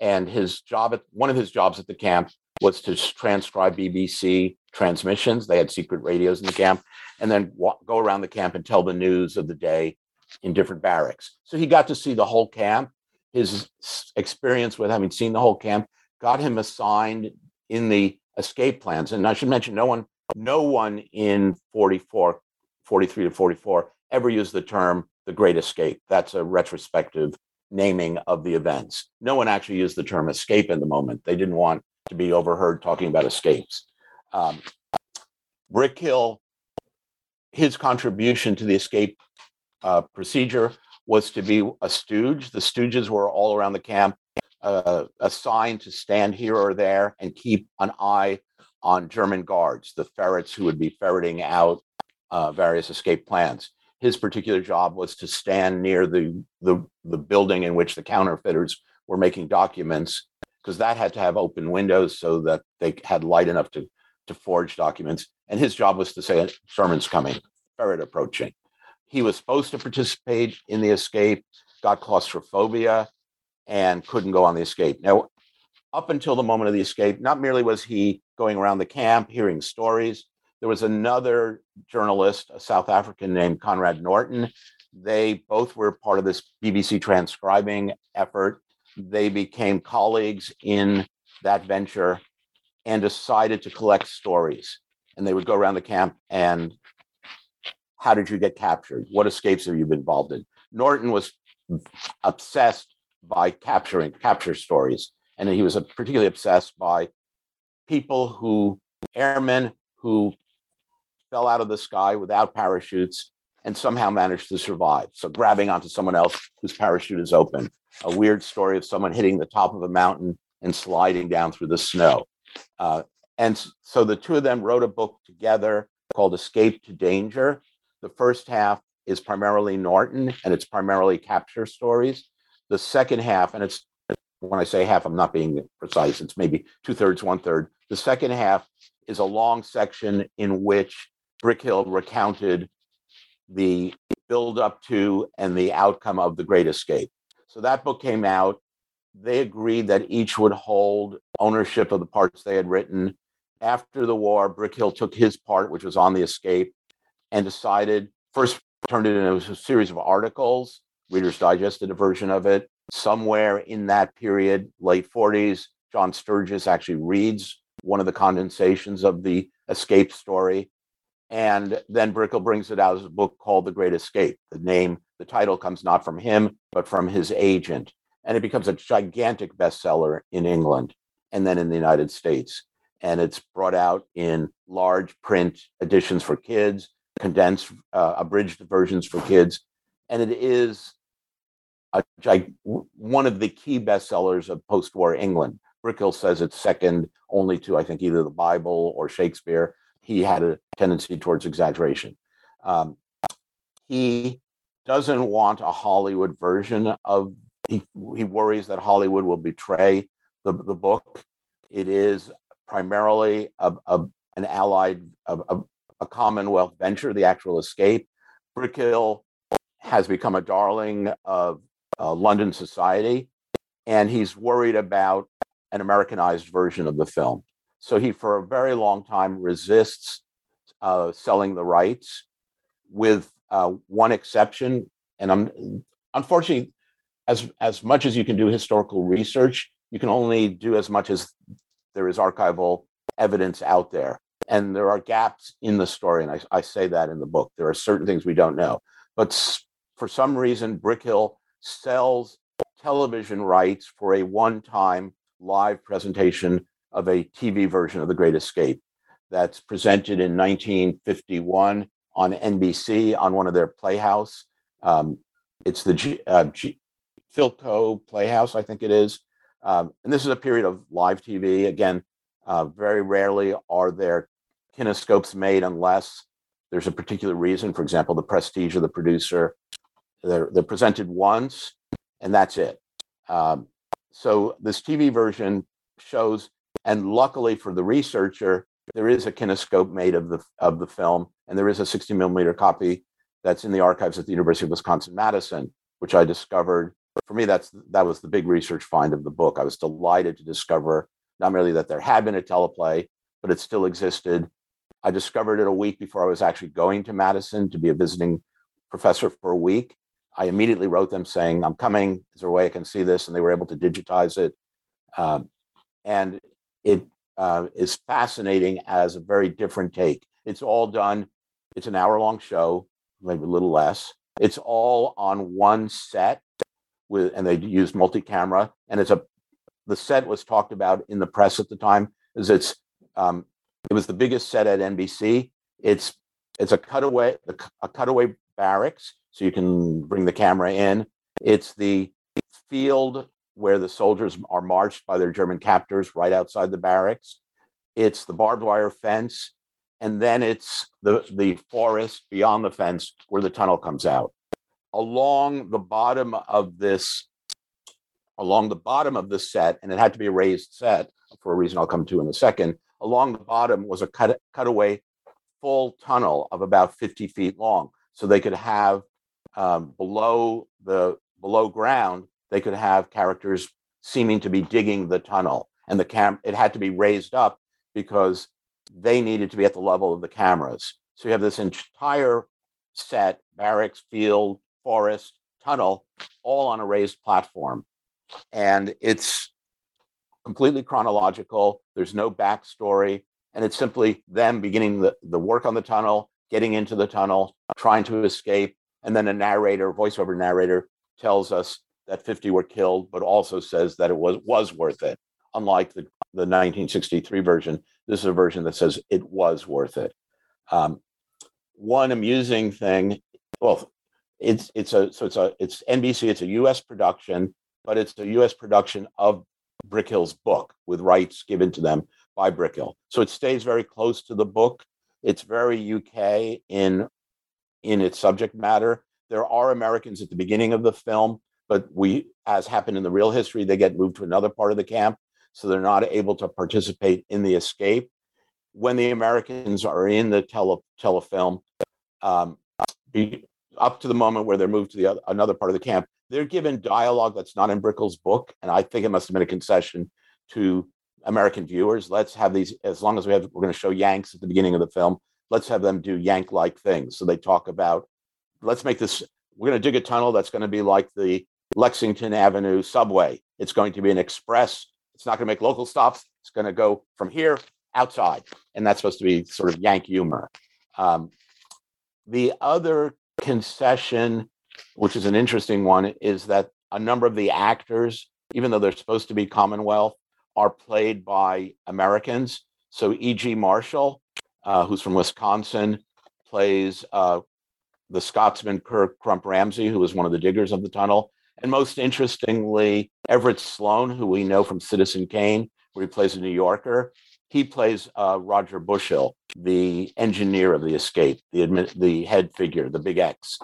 And his job at one of his jobs at the camp was to transcribe BBC transmissions. They had secret radios in the camp, and then go around the camp and tell the news of the day in different barracks. So he got to see the whole camp. His experience with having seen the whole camp got him assigned in the escape plans. And I should mention, no one, no one in 44, 43 to 44 ever used the term the Great Escape. That's a retrospective naming of the events. No one actually used the term escape in the moment. They didn't want to be overheard talking about escapes. Um, Brickhill, his contribution to the escape uh, procedure was to be a stooge. The stooges were all around the camp, uh, assigned to stand here or there and keep an eye on German guards, the ferrets who would be ferreting out uh, various escape plans his particular job was to stand near the, the, the building in which the counterfeiters were making documents, because that had to have open windows so that they had light enough to, to forge documents. And his job was to say, Sherman's coming, ferret approaching. He was supposed to participate in the escape, got claustrophobia, and couldn't go on the escape. Now, up until the moment of the escape, not merely was he going around the camp hearing stories, there was another journalist, a South African named Conrad Norton. They both were part of this BBC transcribing effort. They became colleagues in that venture and decided to collect stories. And they would go around the camp and how did you get captured? What escapes have you been involved in? Norton was obsessed by capturing capture stories. And he was particularly obsessed by people who, airmen who fell out of the sky without parachutes and somehow managed to survive. So grabbing onto someone else whose parachute is open. A weird story of someone hitting the top of a mountain and sliding down through the snow. Uh, and so the two of them wrote a book together called Escape to Danger. The first half is primarily Norton and it's primarily capture stories. The second half, and it's when I say half, I'm not being precise, it's maybe two thirds, one third. The second half is a long section in which Brickhill recounted the build up to and the outcome of the Great Escape. So that book came out. They agreed that each would hold ownership of the parts they had written. After the war, Brickhill took his part, which was on the escape, and decided first turned it into a series of articles. Reader's Digest did a version of it. somewhere in that period, late 40s, John Sturges actually reads one of the condensations of the escape story. And then Brickhill brings it out as a book called The Great Escape. The name, the title comes not from him, but from his agent. And it becomes a gigantic bestseller in England and then in the United States. And it's brought out in large print editions for kids, condensed, uh, abridged versions for kids. And it is a, one of the key bestsellers of post war England. Brickhill says it's second only to, I think, either the Bible or Shakespeare. He had a tendency towards exaggeration. Um, he doesn't want a Hollywood version of, he, he worries that Hollywood will betray the, the book. It is primarily a, a an allied, a, a Commonwealth venture, the actual escape. Brickhill has become a darling of uh, London society, and he's worried about an Americanized version of the film. So he, for a very long time, resists uh, selling the rights, with uh, one exception. And I'm unfortunately, as as much as you can do historical research, you can only do as much as there is archival evidence out there. And there are gaps in the story, and I, I say that in the book. There are certain things we don't know, but for some reason, Brickhill sells television rights for a one-time live presentation of a TV version of The Great Escape that's presented in 1951 on NBC on one of their Playhouse. Um, it's the G, uh, G, Philco Playhouse, I think it is. Um, and this is a period of live TV. Again, uh, very rarely are there kinescopes made unless there's a particular reason. For example, the prestige of the producer. They're, they're presented once, and that's it. Um, so this TV version shows, and luckily for the researcher, there is a kinescope made of the of the film, and there is a 60 millimeter copy that's in the archives at the University of Wisconsin Madison, which I discovered. For me, that's that was the big research find of the book. I was delighted to discover not merely that there had been a teleplay, but it still existed. I discovered it a week before I was actually going to Madison to be a visiting professor for a week. I immediately wrote them saying, I'm coming. Is there a way I can see this? And they were able to digitize it. Um, and it uh, is fascinating as a very different take. It's all done, it's an hour long show, maybe a little less. It's all on one set with, and they use multi camera. And it's a, the set was talked about in the press at the time, is it's, um, it was the biggest set at NBC. It's, it's a cutaway, a cutaway barracks so you can bring the camera in. It's the field where the soldiers are marched by their German captors right outside the barracks. It's the barbed wire fence. And then it's the, the forest beyond the fence where the tunnel comes out. Along the bottom of this, along the bottom of the set, and it had to be a raised set for a reason I'll come to in a second. Along the bottom was a cut, cutaway full tunnel of about 50 feet long. So they could have um, below the below ground, they could have characters seeming to be digging the tunnel, and the cam it had to be raised up because they needed to be at the level of the cameras. So you have this entire set, barracks, field, forest, tunnel, all on a raised platform, and it's completely chronological. There's no backstory, and it's simply them beginning the, the work on the tunnel, getting into the tunnel, trying to escape, and then a narrator, voiceover narrator, tells us that 50 were killed, but also says that it was was worth it. Unlike the, the 1963 version, this is a version that says it was worth it. Um, one amusing thing, well, it's it's a so it's a it's NBC, it's a U.S. production, but it's a U.S. production of Brickhill's book with rights given to them by Brickhill. So it stays very close to the book. It's very UK in in its subject matter. There are Americans at the beginning of the film, but we, as happened in the real history, they get moved to another part of the camp, so they're not able to participate in the escape. When the Americans are in the tele, telefilm, um, be, up to the moment where they're moved to the other, another part of the camp, they're given dialogue that's not in Brickhill's book, and I think it must have been a concession to American viewers. Let's have these as long as we have. We're going to show Yanks at the beginning of the film let's have them do yank like things so they talk about let's make this we're going to dig a tunnel that's going to be like the Lexington Avenue subway. It's going to be an express. It's not going to make local stops. It's going to go from here outside. And that's supposed to be sort of Yank humor. Um, the other concession, which is an interesting one, is that a number of the actors, even though they're supposed to be Commonwealth, are played by Americans. So E.G. Marshall, uh, who's from Wisconsin, plays uh, the Scotsman Kirk Crump Ramsey, who was one of the diggers of the tunnel. And most interestingly, Everett Sloane, who we know from Citizen Kane, where he plays a New Yorker, he plays uh, Roger Bushell, the engineer of the escape, the admi- the head figure, the big X.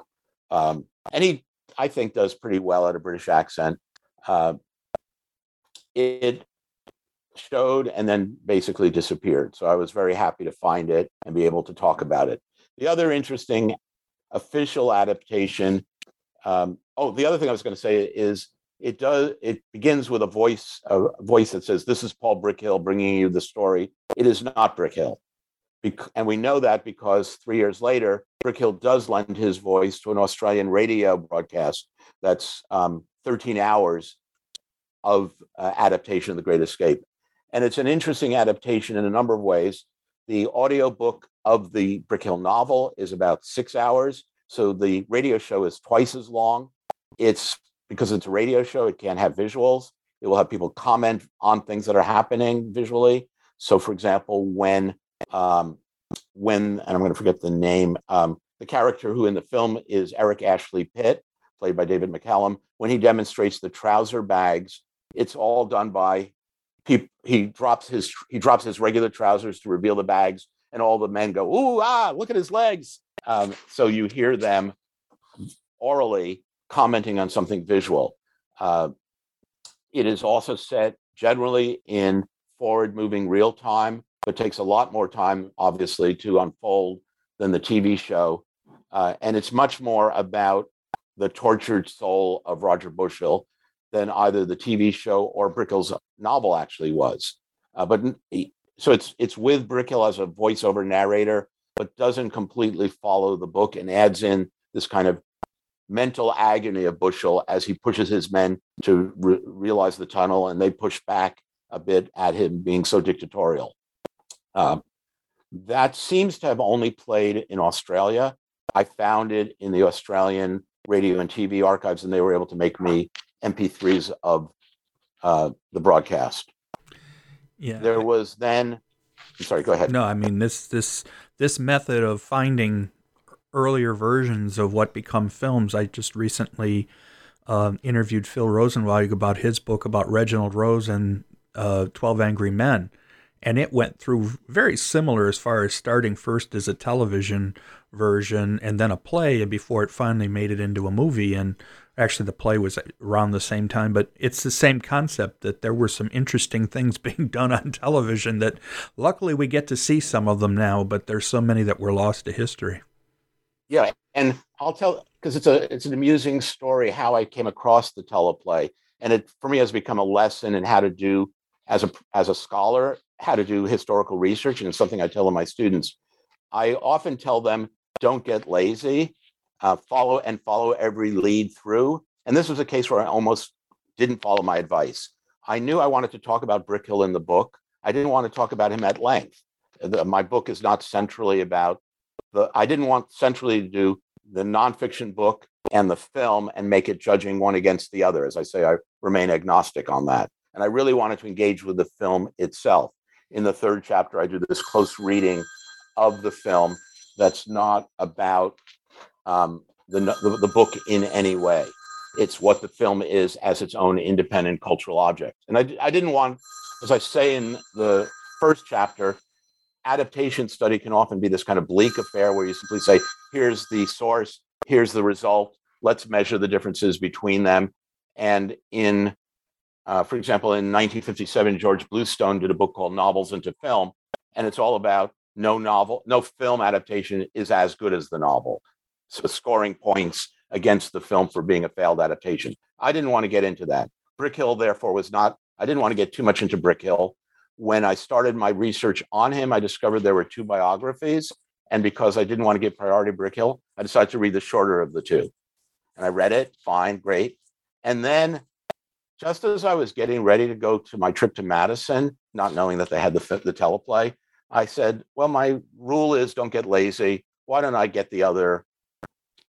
Um, and he, I think, does pretty well at a British accent. Uh, it showed and then basically disappeared. So I was very happy to find it and be able to talk about it. The other interesting official adaptation. Um, oh, the other thing I was going to say is it does. It begins with a voice, a voice that says, "This is Paul Brickhill bringing you the story." It is not Brickhill, Bec- and we know that because three years later, Brickhill does lend his voice to an Australian radio broadcast that's um, 13 hours of uh, adaptation of The Great Escape. And it's an interesting adaptation in a number of ways. The audiobook of the Brickhill novel is about six hours. So the radio show is twice as long. It's because it's a radio show, it can't have visuals. It will have people comment on things that are happening visually. So, for example, when um, when and I'm going to forget the name, um, the character who in the film is Eric Ashley Pitt, played by David McCallum, when he demonstrates the trouser bags, it's all done by he he drops his he drops his regular trousers to reveal the bags, and all the men go, "Ooh ah! Look at his legs!" Um, so you hear them orally commenting on something visual. Uh, it is also set generally in forward-moving real time, but takes a lot more time, obviously, to unfold than the TV show, uh, and it's much more about the tortured soul of Roger Bushell than either the TV show or Brickhill's novel actually was. Uh, but so it's it's with Brickell as a voiceover narrator, but doesn't completely follow the book and adds in this kind of mental agony of Bushell as he pushes his men to re- realize the tunnel, and they push back a bit at him being so dictatorial. Uh, that seems to have only played in Australia. I found it in the Australian radio and TV archives, and they were able to make me MP3s of uh, the broadcast. Yeah. There was then. I'm sorry. Go ahead. No, I mean this this this method of finding earlier versions of what become films. I just recently uh, interviewed Phil Rosenzweig about his book about Reginald Rose and uh, Twelve Angry Men, and it went through very similar as far as starting first as a television version and then a play, and before it finally made it into a movie. And actually, the play was around the same time, but it's the same concept that there were some interesting things being done on television that luckily we get to see some of them now, but there's so many that were lost to history. Yeah, and I'll tell because it's a it's an amusing story how I came across the teleplay, and it for me has become a lesson in how to do as a as a scholar how to do historical research, and it's something I tell my students. I often tell them don't get lazy, uh, follow and follow every lead through. And this was a case where I almost didn't follow my advice. I knew I wanted to talk about Brickhill in the book. I didn't want to talk about him at length. The, my book is not centrally about the. I didn't want centrally to do the nonfiction book and the film and make it judging one against the other. As I say, I remain agnostic on that. And I really wanted to engage with the film itself. In the third chapter, I do this close reading of the film that's not about um, the, the, the book in any way. It's what the film is as its own independent cultural object. And I, I didn't want, as I say in the first chapter, adaptation study can often be this kind of bleak affair where you simply say, here's the source, here's the result, let's measure the differences between them. And in, uh, for example, in 1957, George Bluestone did a book called Novels into Film, and it's all about no novel, no film adaptation is as good as the novel. So scoring points against the film for being a failed adaptation. I didn't want to get into that. Brickhill, therefore, was not, I didn't want to get too much into Brickhill. When I started my research on him, I discovered there were two biographies. And because I didn't want to give priority to Brickhill, I decided to read the shorter of the two. And I read it, fine, great. And then, just as I was getting ready to go to my trip to Madison, not knowing that they had the, the teleplay, I said, Well, my rule is don't get lazy. Why don't I get the other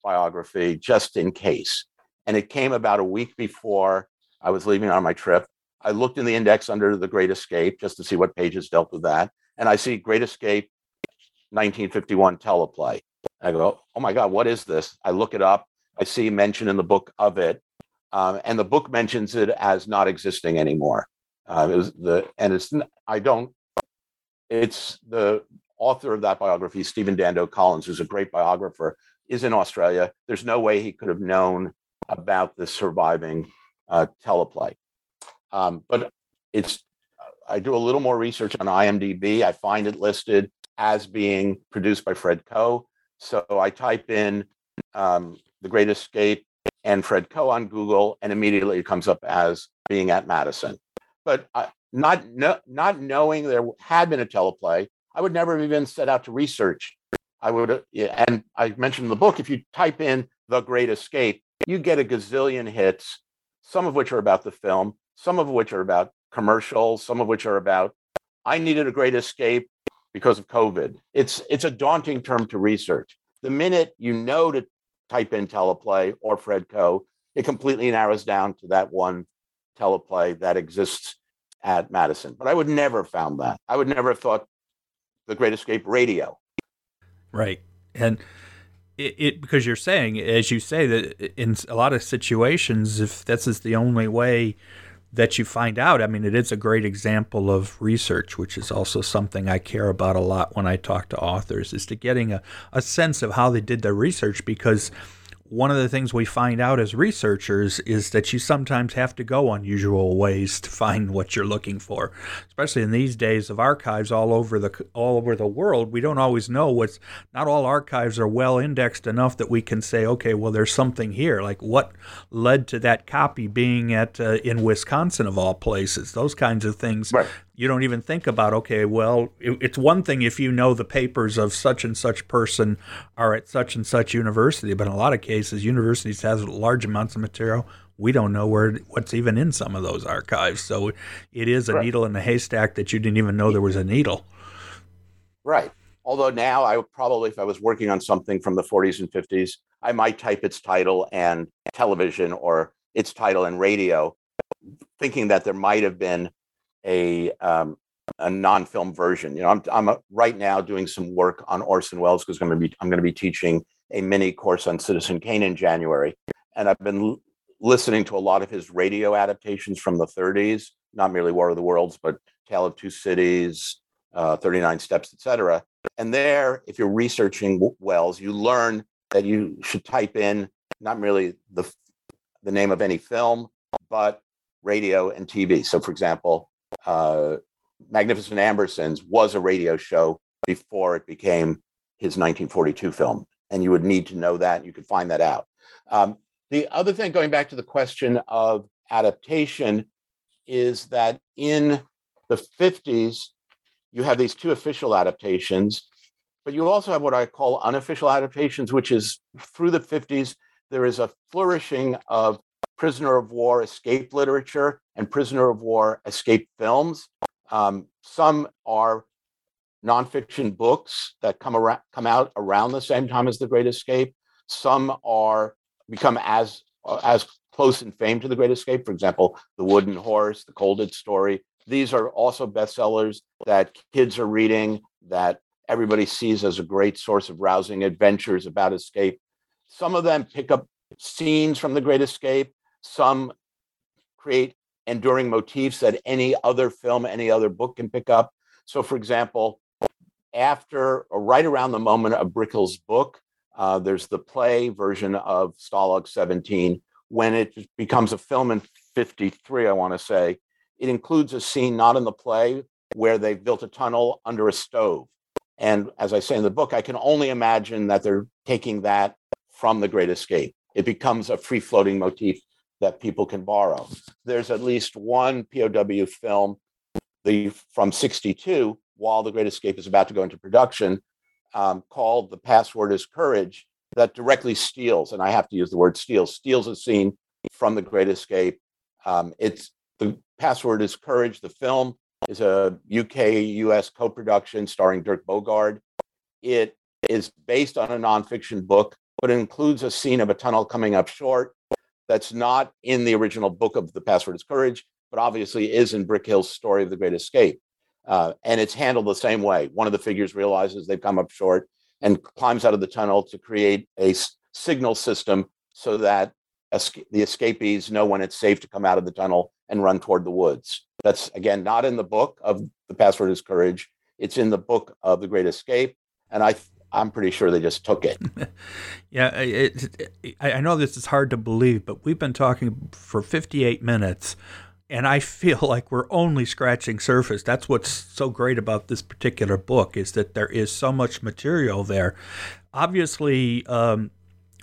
biography just in case? And it came about a week before I was leaving on my trip. I looked in the index under The Great Escape just to see what pages dealt with that. And I see Great Escape 1951 teleplay. I go, oh my God, what is this? I look it up. I see mention in the book of it. Um, and the book mentions it as not existing anymore. Uh, it was the, and it's, I don't, it's the author of that biography, Stephen Dando Collins, who's a great biographer, is in Australia. There's no way he could have known about the surviving uh, teleplay. Um, but it's I do a little more research on IMDb. I find it listed as being produced by Fred Coe. So I type in um, The Great Escape and Fred Coe on Google, and immediately it comes up as being at Madison. But not no, not knowing there had been a teleplay, I would never have even set out to research. I would, uh, and I mentioned in the book, if you type in The Great Escape, you get a gazillion hits, some of which are about the film, some of which are about commercials, some of which are about I needed a great escape because of COVID. It's it's a daunting term to research. The minute you know to type in teleplay or Fred Coe, it completely narrows down to that one teleplay that exists at Madison. But I would never have found that. I would never have thought the Great Escape radio. Right. And it, it, because you're saying, as you say, that in a lot of situations, if this is the only way that you find out. I mean, it is a great example of research, which is also something I care about a lot when I talk to authors, is to getting a, a sense of how they did their research because one of the things we find out as researchers is that you sometimes have to go unusual ways to find what you're looking for. Especially in these days of archives all over the all over the world, we don't always know what's not all archives are well indexed enough that we can say, okay, well there's something here. Like what led to that copy being at uh, in Wisconsin of all places. Those kinds of things right you don't even think about okay well it, it's one thing if you know the papers of such and such person are at such and such university but in a lot of cases universities has large amounts of material. We don't know where what's even in some of those archives. So it is a right. needle in the haystack that you didn't even know there was a needle. Right. Although now i probably if i was working on something from the 40s and 50s i might type its title and television or its title and radio thinking that there might have been a um, a non-film version. You know, I'm I'm uh, right now doing some work on Orson Welles because I'm going to be I'm going to be teaching a mini course on Citizen Kane in January, and I've been l- listening to a lot of his radio adaptations from the 30s, not merely War of the Worlds, but Tale of Two Cities, uh, 39 Steps, etc. And there, if you're researching Welles, you learn that you should type in not merely the the name of any film, but radio and TV. So, for example, uh, Magnificent Ambersons was a radio show before it became his 1942 film. And you would need to know that. You could find that out. Um, the other thing, going back to the question of adaptation, is that in the 50s, you have these two official adaptations, but you also have what I call unofficial adaptations, which is through the 50s, there is a flourishing of prisoner of war escape literature and prisoner of war escape films. Um, some are nonfiction books that come around come out around the same time as The Great Escape. Some are become as uh, as close in fame to The Great Escape. For example, The Wooden Horse, The Colditz Story. These are also bestsellers that kids are reading that everybody sees as a great source of rousing adventures about escape. Some of them pick up scenes from The Great Escape some create enduring motifs that any other film, any other book can pick up. So, for example, after or right around the moment of Brickhill's book, uh, there's the play version of Stalag 17. When it becomes a film in 53, I want to say, it includes a scene not in the play where they've built a tunnel under a stove. And as I say in the book, I can only imagine that they're taking that from The Great Escape. It becomes a free floating motif that people can borrow. There's at least one POW film the from 62 while The Great Escape is about to go into production um, called The Password is Courage that directly steals, and I have to use the word steals, steals a scene from The Great Escape. Um, it's the password is Courage. The film is a UK US co production starring Dirk Bogarde. It is based on a nonfiction book, but includes a scene of a tunnel coming up short that's not in the original book of The Password is Courage, but obviously is in Brickhill's story of the Great Escape. Uh, and it's handled the same way. One of the figures realizes they've come up short and climbs out of the tunnel to create a s- signal system so that the escapees know when it's safe to come out of the tunnel and run toward the woods. That's again not in the book of The Password is Courage. It's in the book of The Great Escape. And I I'm pretty sure they just took it. yeah, it, it, I know this is hard to believe, but we've been talking for 58 minutes, and I feel like we're only scratching surface. That's what's so great about this particular book is that there is so much material there. Obviously, um,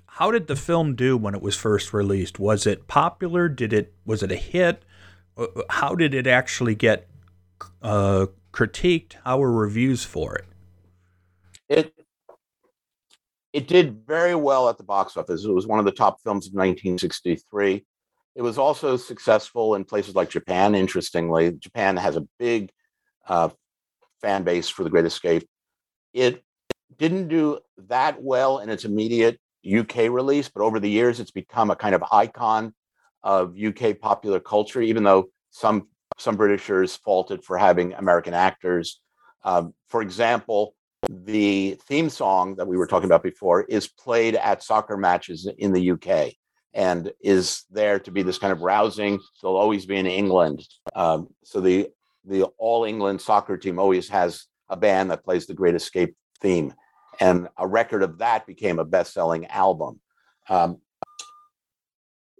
how did the film do when it was first released? Was it popular? Did it was it a hit? Uh, how did it actually get uh, critiqued? How were reviews for? It it did very well at the box office. It was one of the top films of 1963. It was also successful in places like Japan. Interestingly, Japan has a big uh, fan base for The Great Escape. It didn't do that well in its immediate UK release, but over the years, it's become a kind of icon of UK popular culture. Even though some some Britishers faulted for having American actors, um, for example, the theme song that we were talking about before is played at soccer matches in the UK and is there to be this kind of rousing. They'll always be in England. Um, so the the All England soccer team always has a band that plays the Great Escape theme, and a record of that became a best-selling album. Um,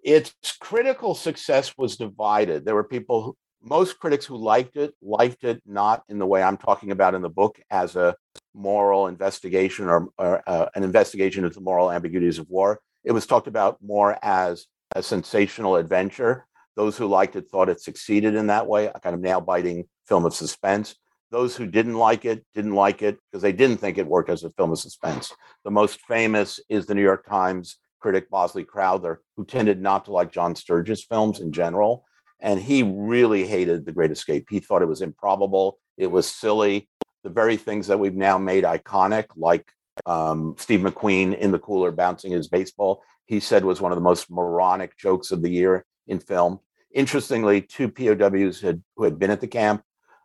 its critical success was divided. There were people, who, most critics who liked it, liked it not in the way I'm talking about in the book as a moral investigation or, or uh, an investigation into the moral ambiguities of war. It was talked about more as a sensational adventure. Those who liked it thought it succeeded in that way, a kind of nail biting film of suspense. Those who didn't like it didn't like it because they didn't think it worked as a film of suspense. The most famous is the New York Times critic Bosley Crowther, who tended not to like John Sturges films in general. And he really hated The Great Escape. He thought it was improbable, it was silly, the very things that we've now made iconic, like um, Steve McQueen in the cooler bouncing his baseball, he said was one of the most moronic jokes of the year in film. Interestingly, two POWs had, who had been at the camp,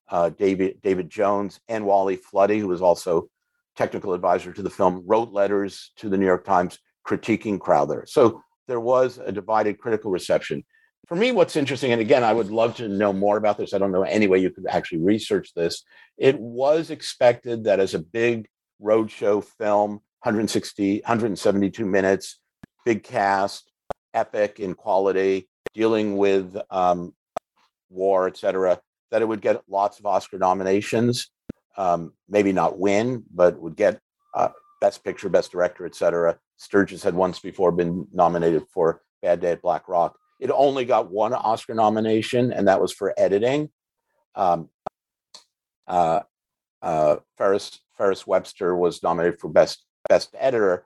uh, David David Jones and Wally Floody, who was also technical advisor to the film, wrote letters to the New York Times critiquing Crowther. So there was a divided critical reception. For me, what's interesting, and again, I would love to know more about this. I don't know any way you could actually research this. It was expected that as a big roadshow film, 160, 172 minutes, big cast, epic in quality, dealing with um, war, etc., that it would get lots of Oscar nominations. Um, maybe not win, but would get uh, Best Picture, Best Director, etc. Sturges had once before been nominated for Bad Day at Black Rock. It only got one Oscar nomination, and that was for editing. Um, uh, uh, Ferris Ferris Webster was nominated for best best editor,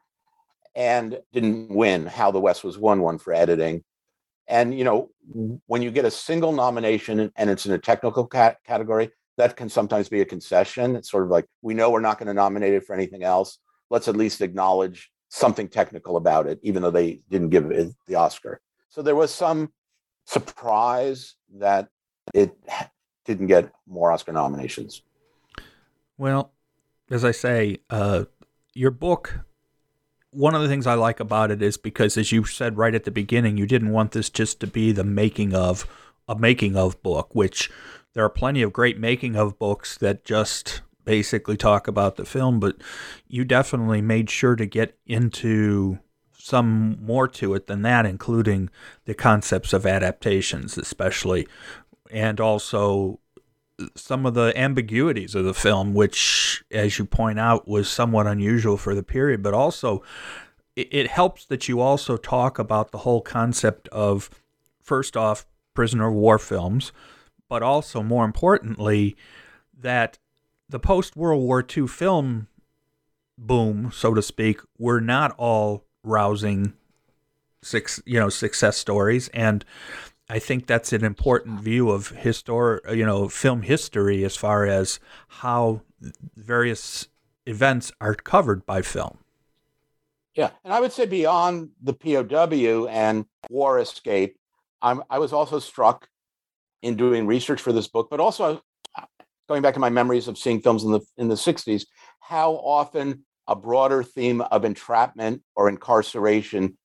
and didn't win. How the West was won one for editing. And you know, when you get a single nomination and it's in a technical cat- category, that can sometimes be a concession. It's sort of like we know we're not going to nominate it for anything else. Let's at least acknowledge something technical about it, even though they didn't give it the Oscar. So there was some surprise that it didn't get more Oscar nominations. Well, as I say, uh, your book, one of the things I like about it is because, as you said right at the beginning, you didn't want this just to be the making of a making of book, which there are plenty of great making of books that just basically talk about the film, but you definitely made sure to get into some more to it than that, including the concepts of adaptations, especially, and also some of the ambiguities of the film, which, as you point out, was somewhat unusual for the period, but also it, it helps that you also talk about the whole concept of, first off, prisoner of war films, but also, more importantly, that the post World War II film boom, so to speak, were not all rousing six, you know, success stories, and I think that's an important view of histor, you know, film history as far as how various events are covered by film. Yeah, and I would say beyond the POW and war escape, I'm, I was also struck in doing research for this book, but also uh, going back to my memories of seeing films in the in the 60s, how often a broader theme of entrapment or incarceration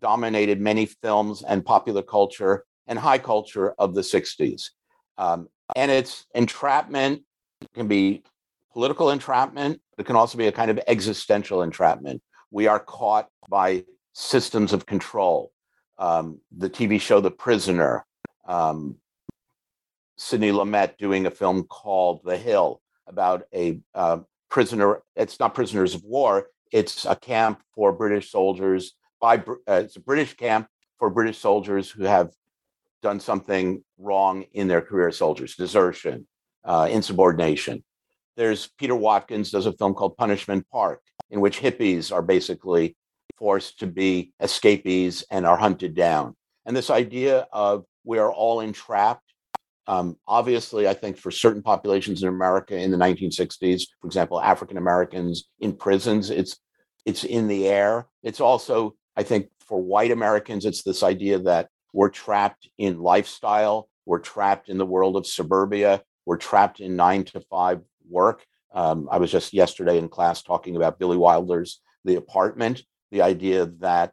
dominated many films and popular culture and high culture of the 60s. Um, and it's entrapment can be political entrapment, it can also be a kind of existential entrapment. We are caught by systems of control. Um, the TV show The Prisoner, um, Sidney Lumet doing a film called The Hill about a uh, prisoner. It's not prisoners of war. It's a camp for British soldiers by. Uh, it's a British camp for British soldiers who have done something wrong in their career as soldiers, desertion, uh, insubordination. There's Peter Watkins does a film called Punishment Park, in which hippies are basically forced to be escapees and are hunted down. And this idea of we are all entrapped um, obviously, I think for certain populations in America in the 1960s, for example, African Americans in prisons, it's it's in the air. It's also, I think, for white Americans, it's this idea that we're trapped in lifestyle, we're trapped in the world of suburbia, we're trapped in nine to five work. Um, I was just yesterday in class talking about Billy Wilder's The Apartment, the idea that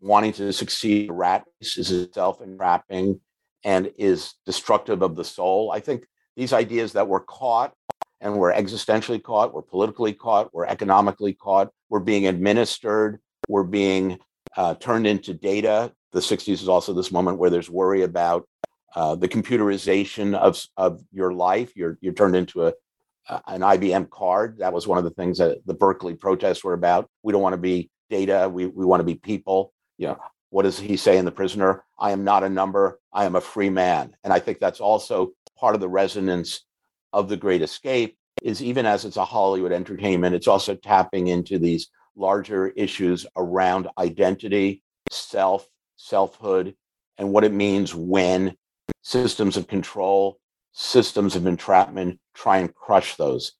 wanting to succeed rat race is itself entrapping and is destructive of the soul. I think these ideas that we're caught and we're existentially caught, we're politically caught, we're economically caught, we're being administered, we're being uh, turned into data. The 60s is also this moment where there's worry about uh, the computerization of, of your life. You're, you're turned into a, an IBM card. That was one of the things that the Berkeley protests were about. We don't want to be data. We, we want to be people. You know, what does he say in The Prisoner? I am not a number. I am a free man. And I think that's also part of the resonance of The Great Escape is even as it's a Hollywood entertainment, it's also tapping into these larger issues around identity, self, selfhood, and what it means when systems of control, systems of entrapment try and crush those.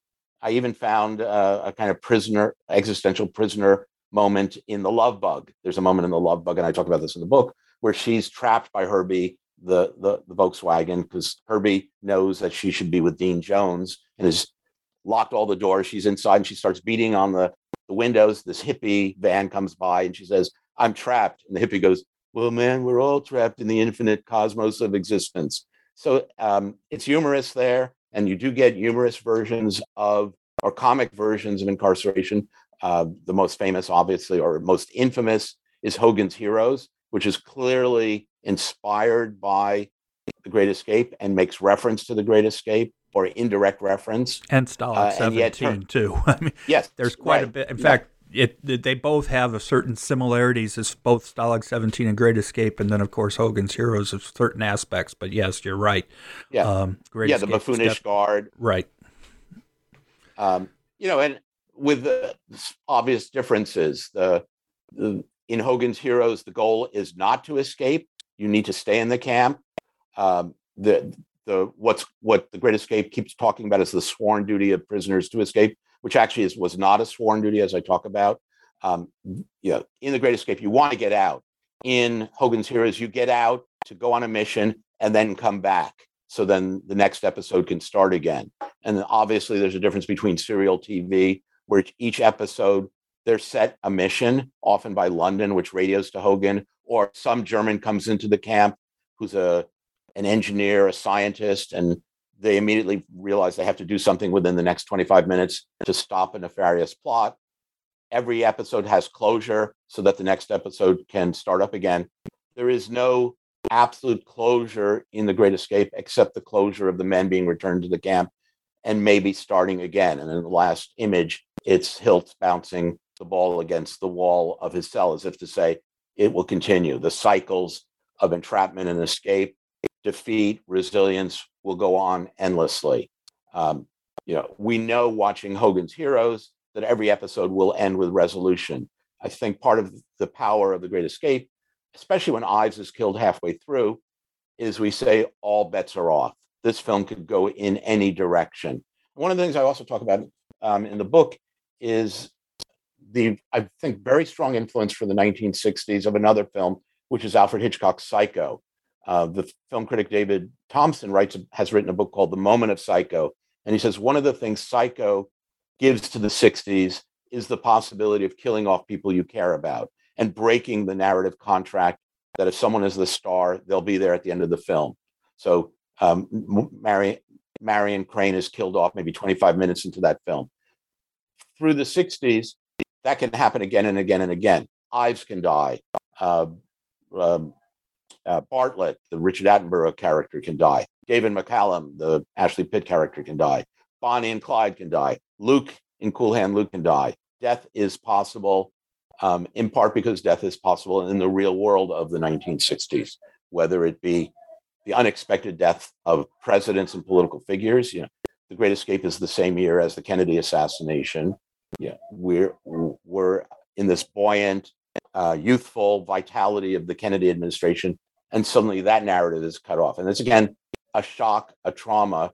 I even found uh, a kind of prisoner, existential prisoner moment in the love bug. There's a moment in the love bug, and I talk about this in the book, where she's trapped by Herbie, the, the, the Volkswagen, because Herbie knows that she should be with Dean Jones and has locked all the doors. She's inside and she starts beating on the, the windows. This hippie van comes by and she says, I'm trapped. And the hippie goes, Well, man, we're all trapped in the infinite cosmos of existence. So um, it's humorous there. And you do get humorous versions of or comic versions of incarceration. Uh, the most famous, obviously, or most infamous is Hogan's Heroes, which is clearly inspired by The Great Escape and makes reference to The Great Escape or indirect reference. And Stalag uh, 17, and too. I mean, yes, there's quite right. a bit. In yeah. fact, it, they both have a certain similarities as both Stalag 17 and Great Escape, and then of course Hogan's Heroes of certain aspects. But yes, you're right. Yeah, um, Great yeah, Escape the buffoonish guard. Right. Um, you know, and with obvious differences. The, the, in Hogan's Heroes, the goal is not to escape. You need to stay in the camp. Um, the the what's what the Great Escape keeps talking about is the sworn duty of prisoners to escape, which actually is, was not a sworn duty, as I talk about. Um, you know, in the Great Escape, you want to get out. In Hogan's Heroes, you get out to go on a mission and then come back. So then the next episode can start again. And obviously, there's a difference between serial TV where each episode they're set a mission, often by London, which radios to Hogan, or some German comes into the camp who's a an engineer, a scientist, and they immediately realize they have to do something within the next 25 minutes to stop a nefarious plot. Every episode has closure so that the next episode can start up again. There is no absolute closure in the Great Escape except the closure of the men being returned to the camp and maybe starting again. And in the last image, it's Hilts bouncing the ball against the wall of his cell as if to say it will continue. The cycles of entrapment and escape, defeat, resilience will go on endlessly. Um, you know, we know watching Hogan's Heroes that every episode will end with resolution. I think part of the power of the Great Escape especially when Ives is killed halfway through, is we say all bets are off. This film could go in any direction. One of the things I also talk about um, in the book is the, I think, very strong influence from the 1960s of another film, which is Alfred Hitchcock's Psycho. Uh, the film critic David Thomson writes has written a book called The Moment of Psycho, and he says one of the things Psycho gives to the 60s is the possibility of killing off people you care about and breaking the narrative contract that if someone is the star, they'll be there at the end of the film. So um, Mary, Marion Crane is killed off maybe 25 minutes into that film. Through the 60s, that can happen again and again and again. Ives can die. Uh, um, uh, Bartlett, the Richard Attenborough character, can die. David McCallum, the Ashley Pitt character, can die. Bonnie and Clyde can die. Luke in Cool Hand Luke can die. Death is possible, um, in part because death is possible in the real world of the 1960s, whether it be the unexpected death of presidents and political figures. You know, the Great Escape is the same year as the Kennedy assassination. Yeah, we're we're in this buoyant, uh, youthful vitality of the Kennedy administration, and suddenly that narrative is cut off. And it's again a shock, a trauma,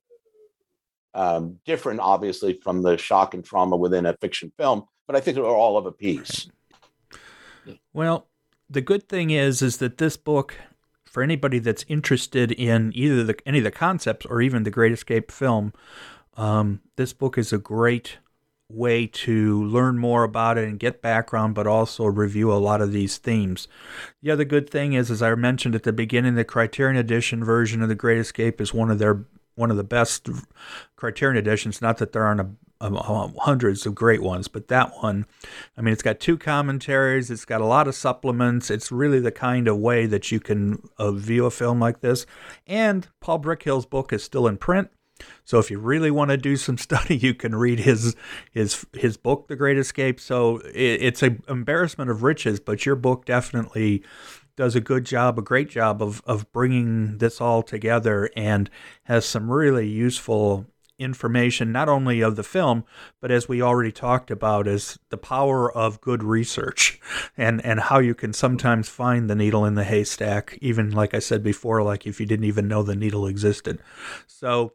um, different obviously from the shock and trauma within a fiction film, but I think they're all of a piece. Well, the good thing is, is that this book, for anybody that's interested in either the, any of the concepts or even the Great Escape film, um, this book is a great way to learn more about it and get background, but also review a lot of these themes. The other good thing is, as I mentioned at the beginning, the Criterion Edition version of The Great Escape is one of their one of the best Criterion editions. Not that there aren't a, hundreds of great ones, but that one, I mean, it's got two commentaries. It's got a lot of supplements. It's really the kind of way that you can uh, view a film like this. And Paul Brickhill's book is still in print. So if you really want to do some study, you can read his his his book, The Great Escape. So it, it's an embarrassment of riches, but your book definitely does a good job, a great job of of bringing this all together, and has some really useful information not only of the film but as we already talked about is the power of good research and and how you can sometimes find the needle in the haystack even like I said before like if you didn't even know the needle existed so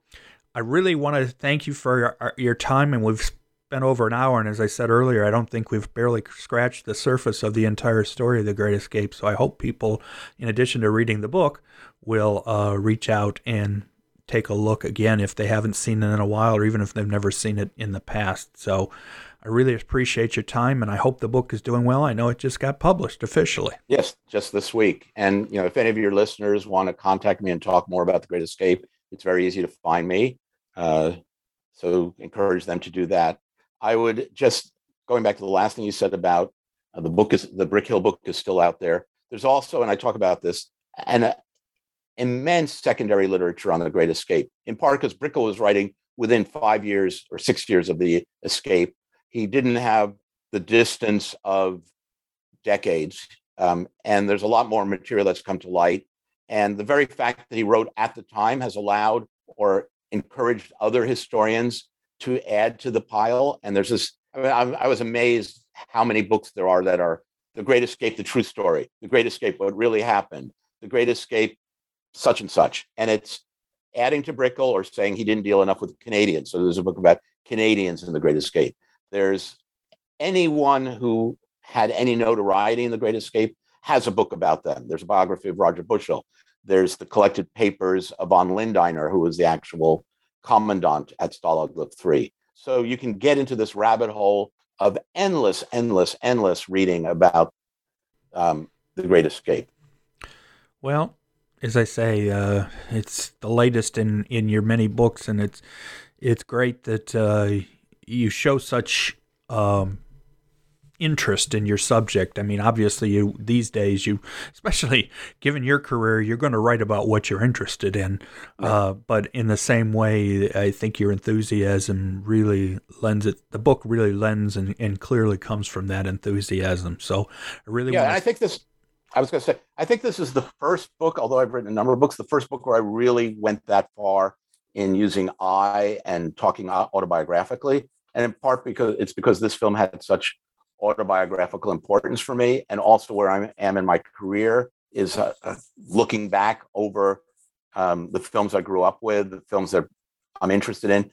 I really want to thank you for your, your time, and we've spent over an hour. And as I said earlier, I don't think we've barely scratched the surface of the entire story of The Great Escape. So I hope people, in addition to reading the book, will uh, reach out and take a look again if they haven't seen it in a while, or even if they've never seen it in the past. So I really appreciate your time, and I hope the book is doing well. I know it just got published officially. Yes, just this week. And you know, if any of your listeners want to contact me and talk more about The Great Escape, it's very easy to find me. Uh, so encourage them to do that. I would just going back to the last thing you said about uh, the book is the Brickhill book is still out there. There's also, and I talk about this, an uh, immense secondary literature on the Great Escape. In part because Brickhill was writing within five years or six years of the escape. He didn't have the distance of decades, um, and there's a lot more material that's come to light. And the very fact that he wrote at the time has allowed or encouraged other historians to add to the pile. And there's this, I, mean, I, I was amazed how many books there are that are The Great Escape, the true story, The Great Escape, what really happened, The Great Escape, such and such. And it's adding to Brickhill or saying he didn't deal enough with Canadians. So there's a book about Canadians in The Great Escape. There's anyone who had any notoriety in The Great Escape has a book about them. There's a biography of Roger Bushell. There's the collected papers of von Lindeiner, who was the actual commandant at Stalag 3. So you can get into this rabbit hole of endless, endless, endless reading about um, the Great Escape. Well, as I say, uh, it's the latest in, in your many books, and it's it's great that uh, you show such um, interest in your subject. I mean, obviously, you these days, you especially given your career, you're going to write about what you're interested in. Uh, but in the same way, I think your enthusiasm really lends it. The book really lends and, and clearly comes from that enthusiasm. So, I really yeah. I think this. I was going to say, I think this is the first book, although I've written a number of books, the first book where I really went that far in using I and talking autobiographically, and in part because it's because this film had such autobiographical importance for me, and also where I am in my career is uh, uh, looking back over um, the films I grew up with, the films that I'm interested in.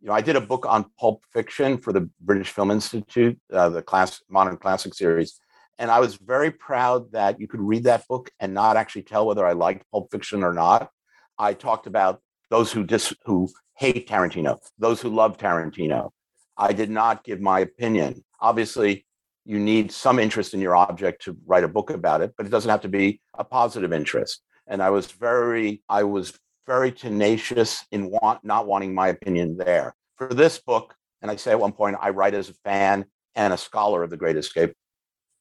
You know, I did a book on pulp fiction for the British Film Institute, uh, the class modern classic series, and I was very proud that you could read that book and not actually tell whether I liked pulp fiction or not. I talked about those who dis who hate Tarantino, those who love Tarantino. I did not give my opinion. Obviously, you need some interest in your object to write a book about it, but it doesn't have to be a positive interest. And I was very, I was very tenacious in want not wanting my opinion there. For this book, and I say at one point, I write as a fan and a scholar of The Great Escape.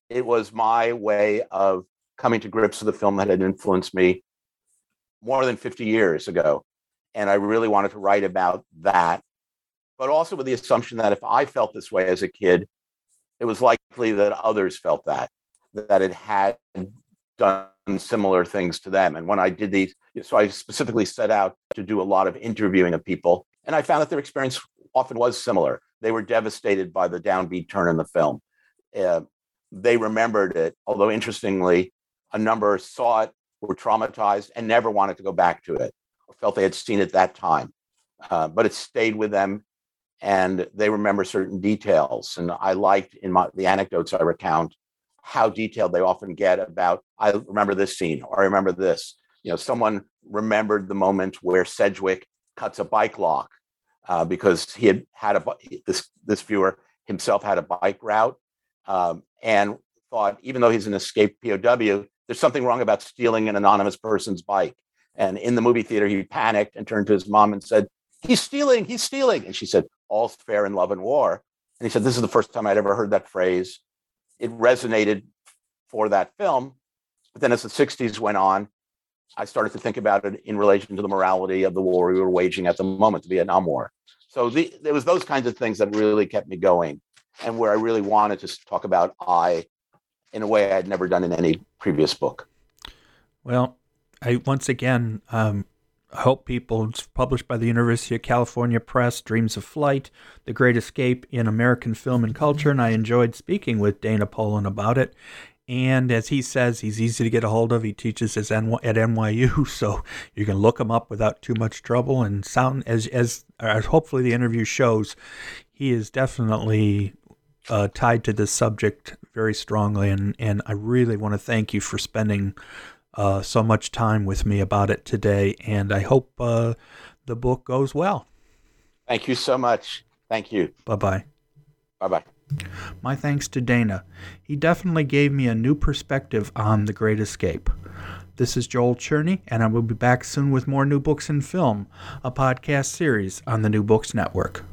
It was my way of coming to grips with the film that had influenced me more than 50 years ago. And I really wanted to write about that, but also with the assumption that if I felt this way as a kid, it was likely that others felt that, that it had done similar things to them. And when I did these, so I specifically set out to do a lot of interviewing of people, and I found that their experience often was similar. They were devastated by the downbeat turn in the film. Uh, they remembered it, although interestingly, a number saw it, were traumatized, and never wanted to go back to it, or felt they had seen it that time. Uh, but it stayed with them and they remember certain details. And I liked in my, the anecdotes I recount how detailed they often get about, I remember this scene or I remember this. You know, someone remembered the moment where Sedgwick cuts a bike lock uh, because he had had a, this, this viewer himself had a bike route um, and thought, even though he's an escaped POW, there's something wrong about stealing an anonymous person's bike. And in the movie theater, he panicked and turned to his mom and said, He's stealing, he's stealing. And she said, all's fair in love and war. And he said, This is the first time I'd ever heard that phrase. It resonated for that film. But then as the 60s went on, I started to think about it in relation to the morality of the war we were waging at the moment, the Vietnam War. So the, it was those kinds of things that really kept me going and where I really wanted to talk about I in a way I'd never done in any previous book. Well, I once again um, Help People. It's published by the University of California Press, Dreams of Flight, The Great Escape in American Film and Culture. And I enjoyed speaking with Dana Polan about it. And as he says, he's easy to get a hold of. He teaches at NYU, so you can look him up without too much trouble. And sound as as, as hopefully the interview shows, he is definitely uh, tied to this subject very strongly. And and I really want to thank you for spending uh, so much time with me about it today, and I hope uh, the book goes well. Thank you so much. Thank you. Bye bye. Bye bye. My thanks to Dana. He definitely gave me a new perspective on The Great Escape. This is Joel Cherney, and I will be back soon with more New Books in Film, a podcast series on the New Books Network.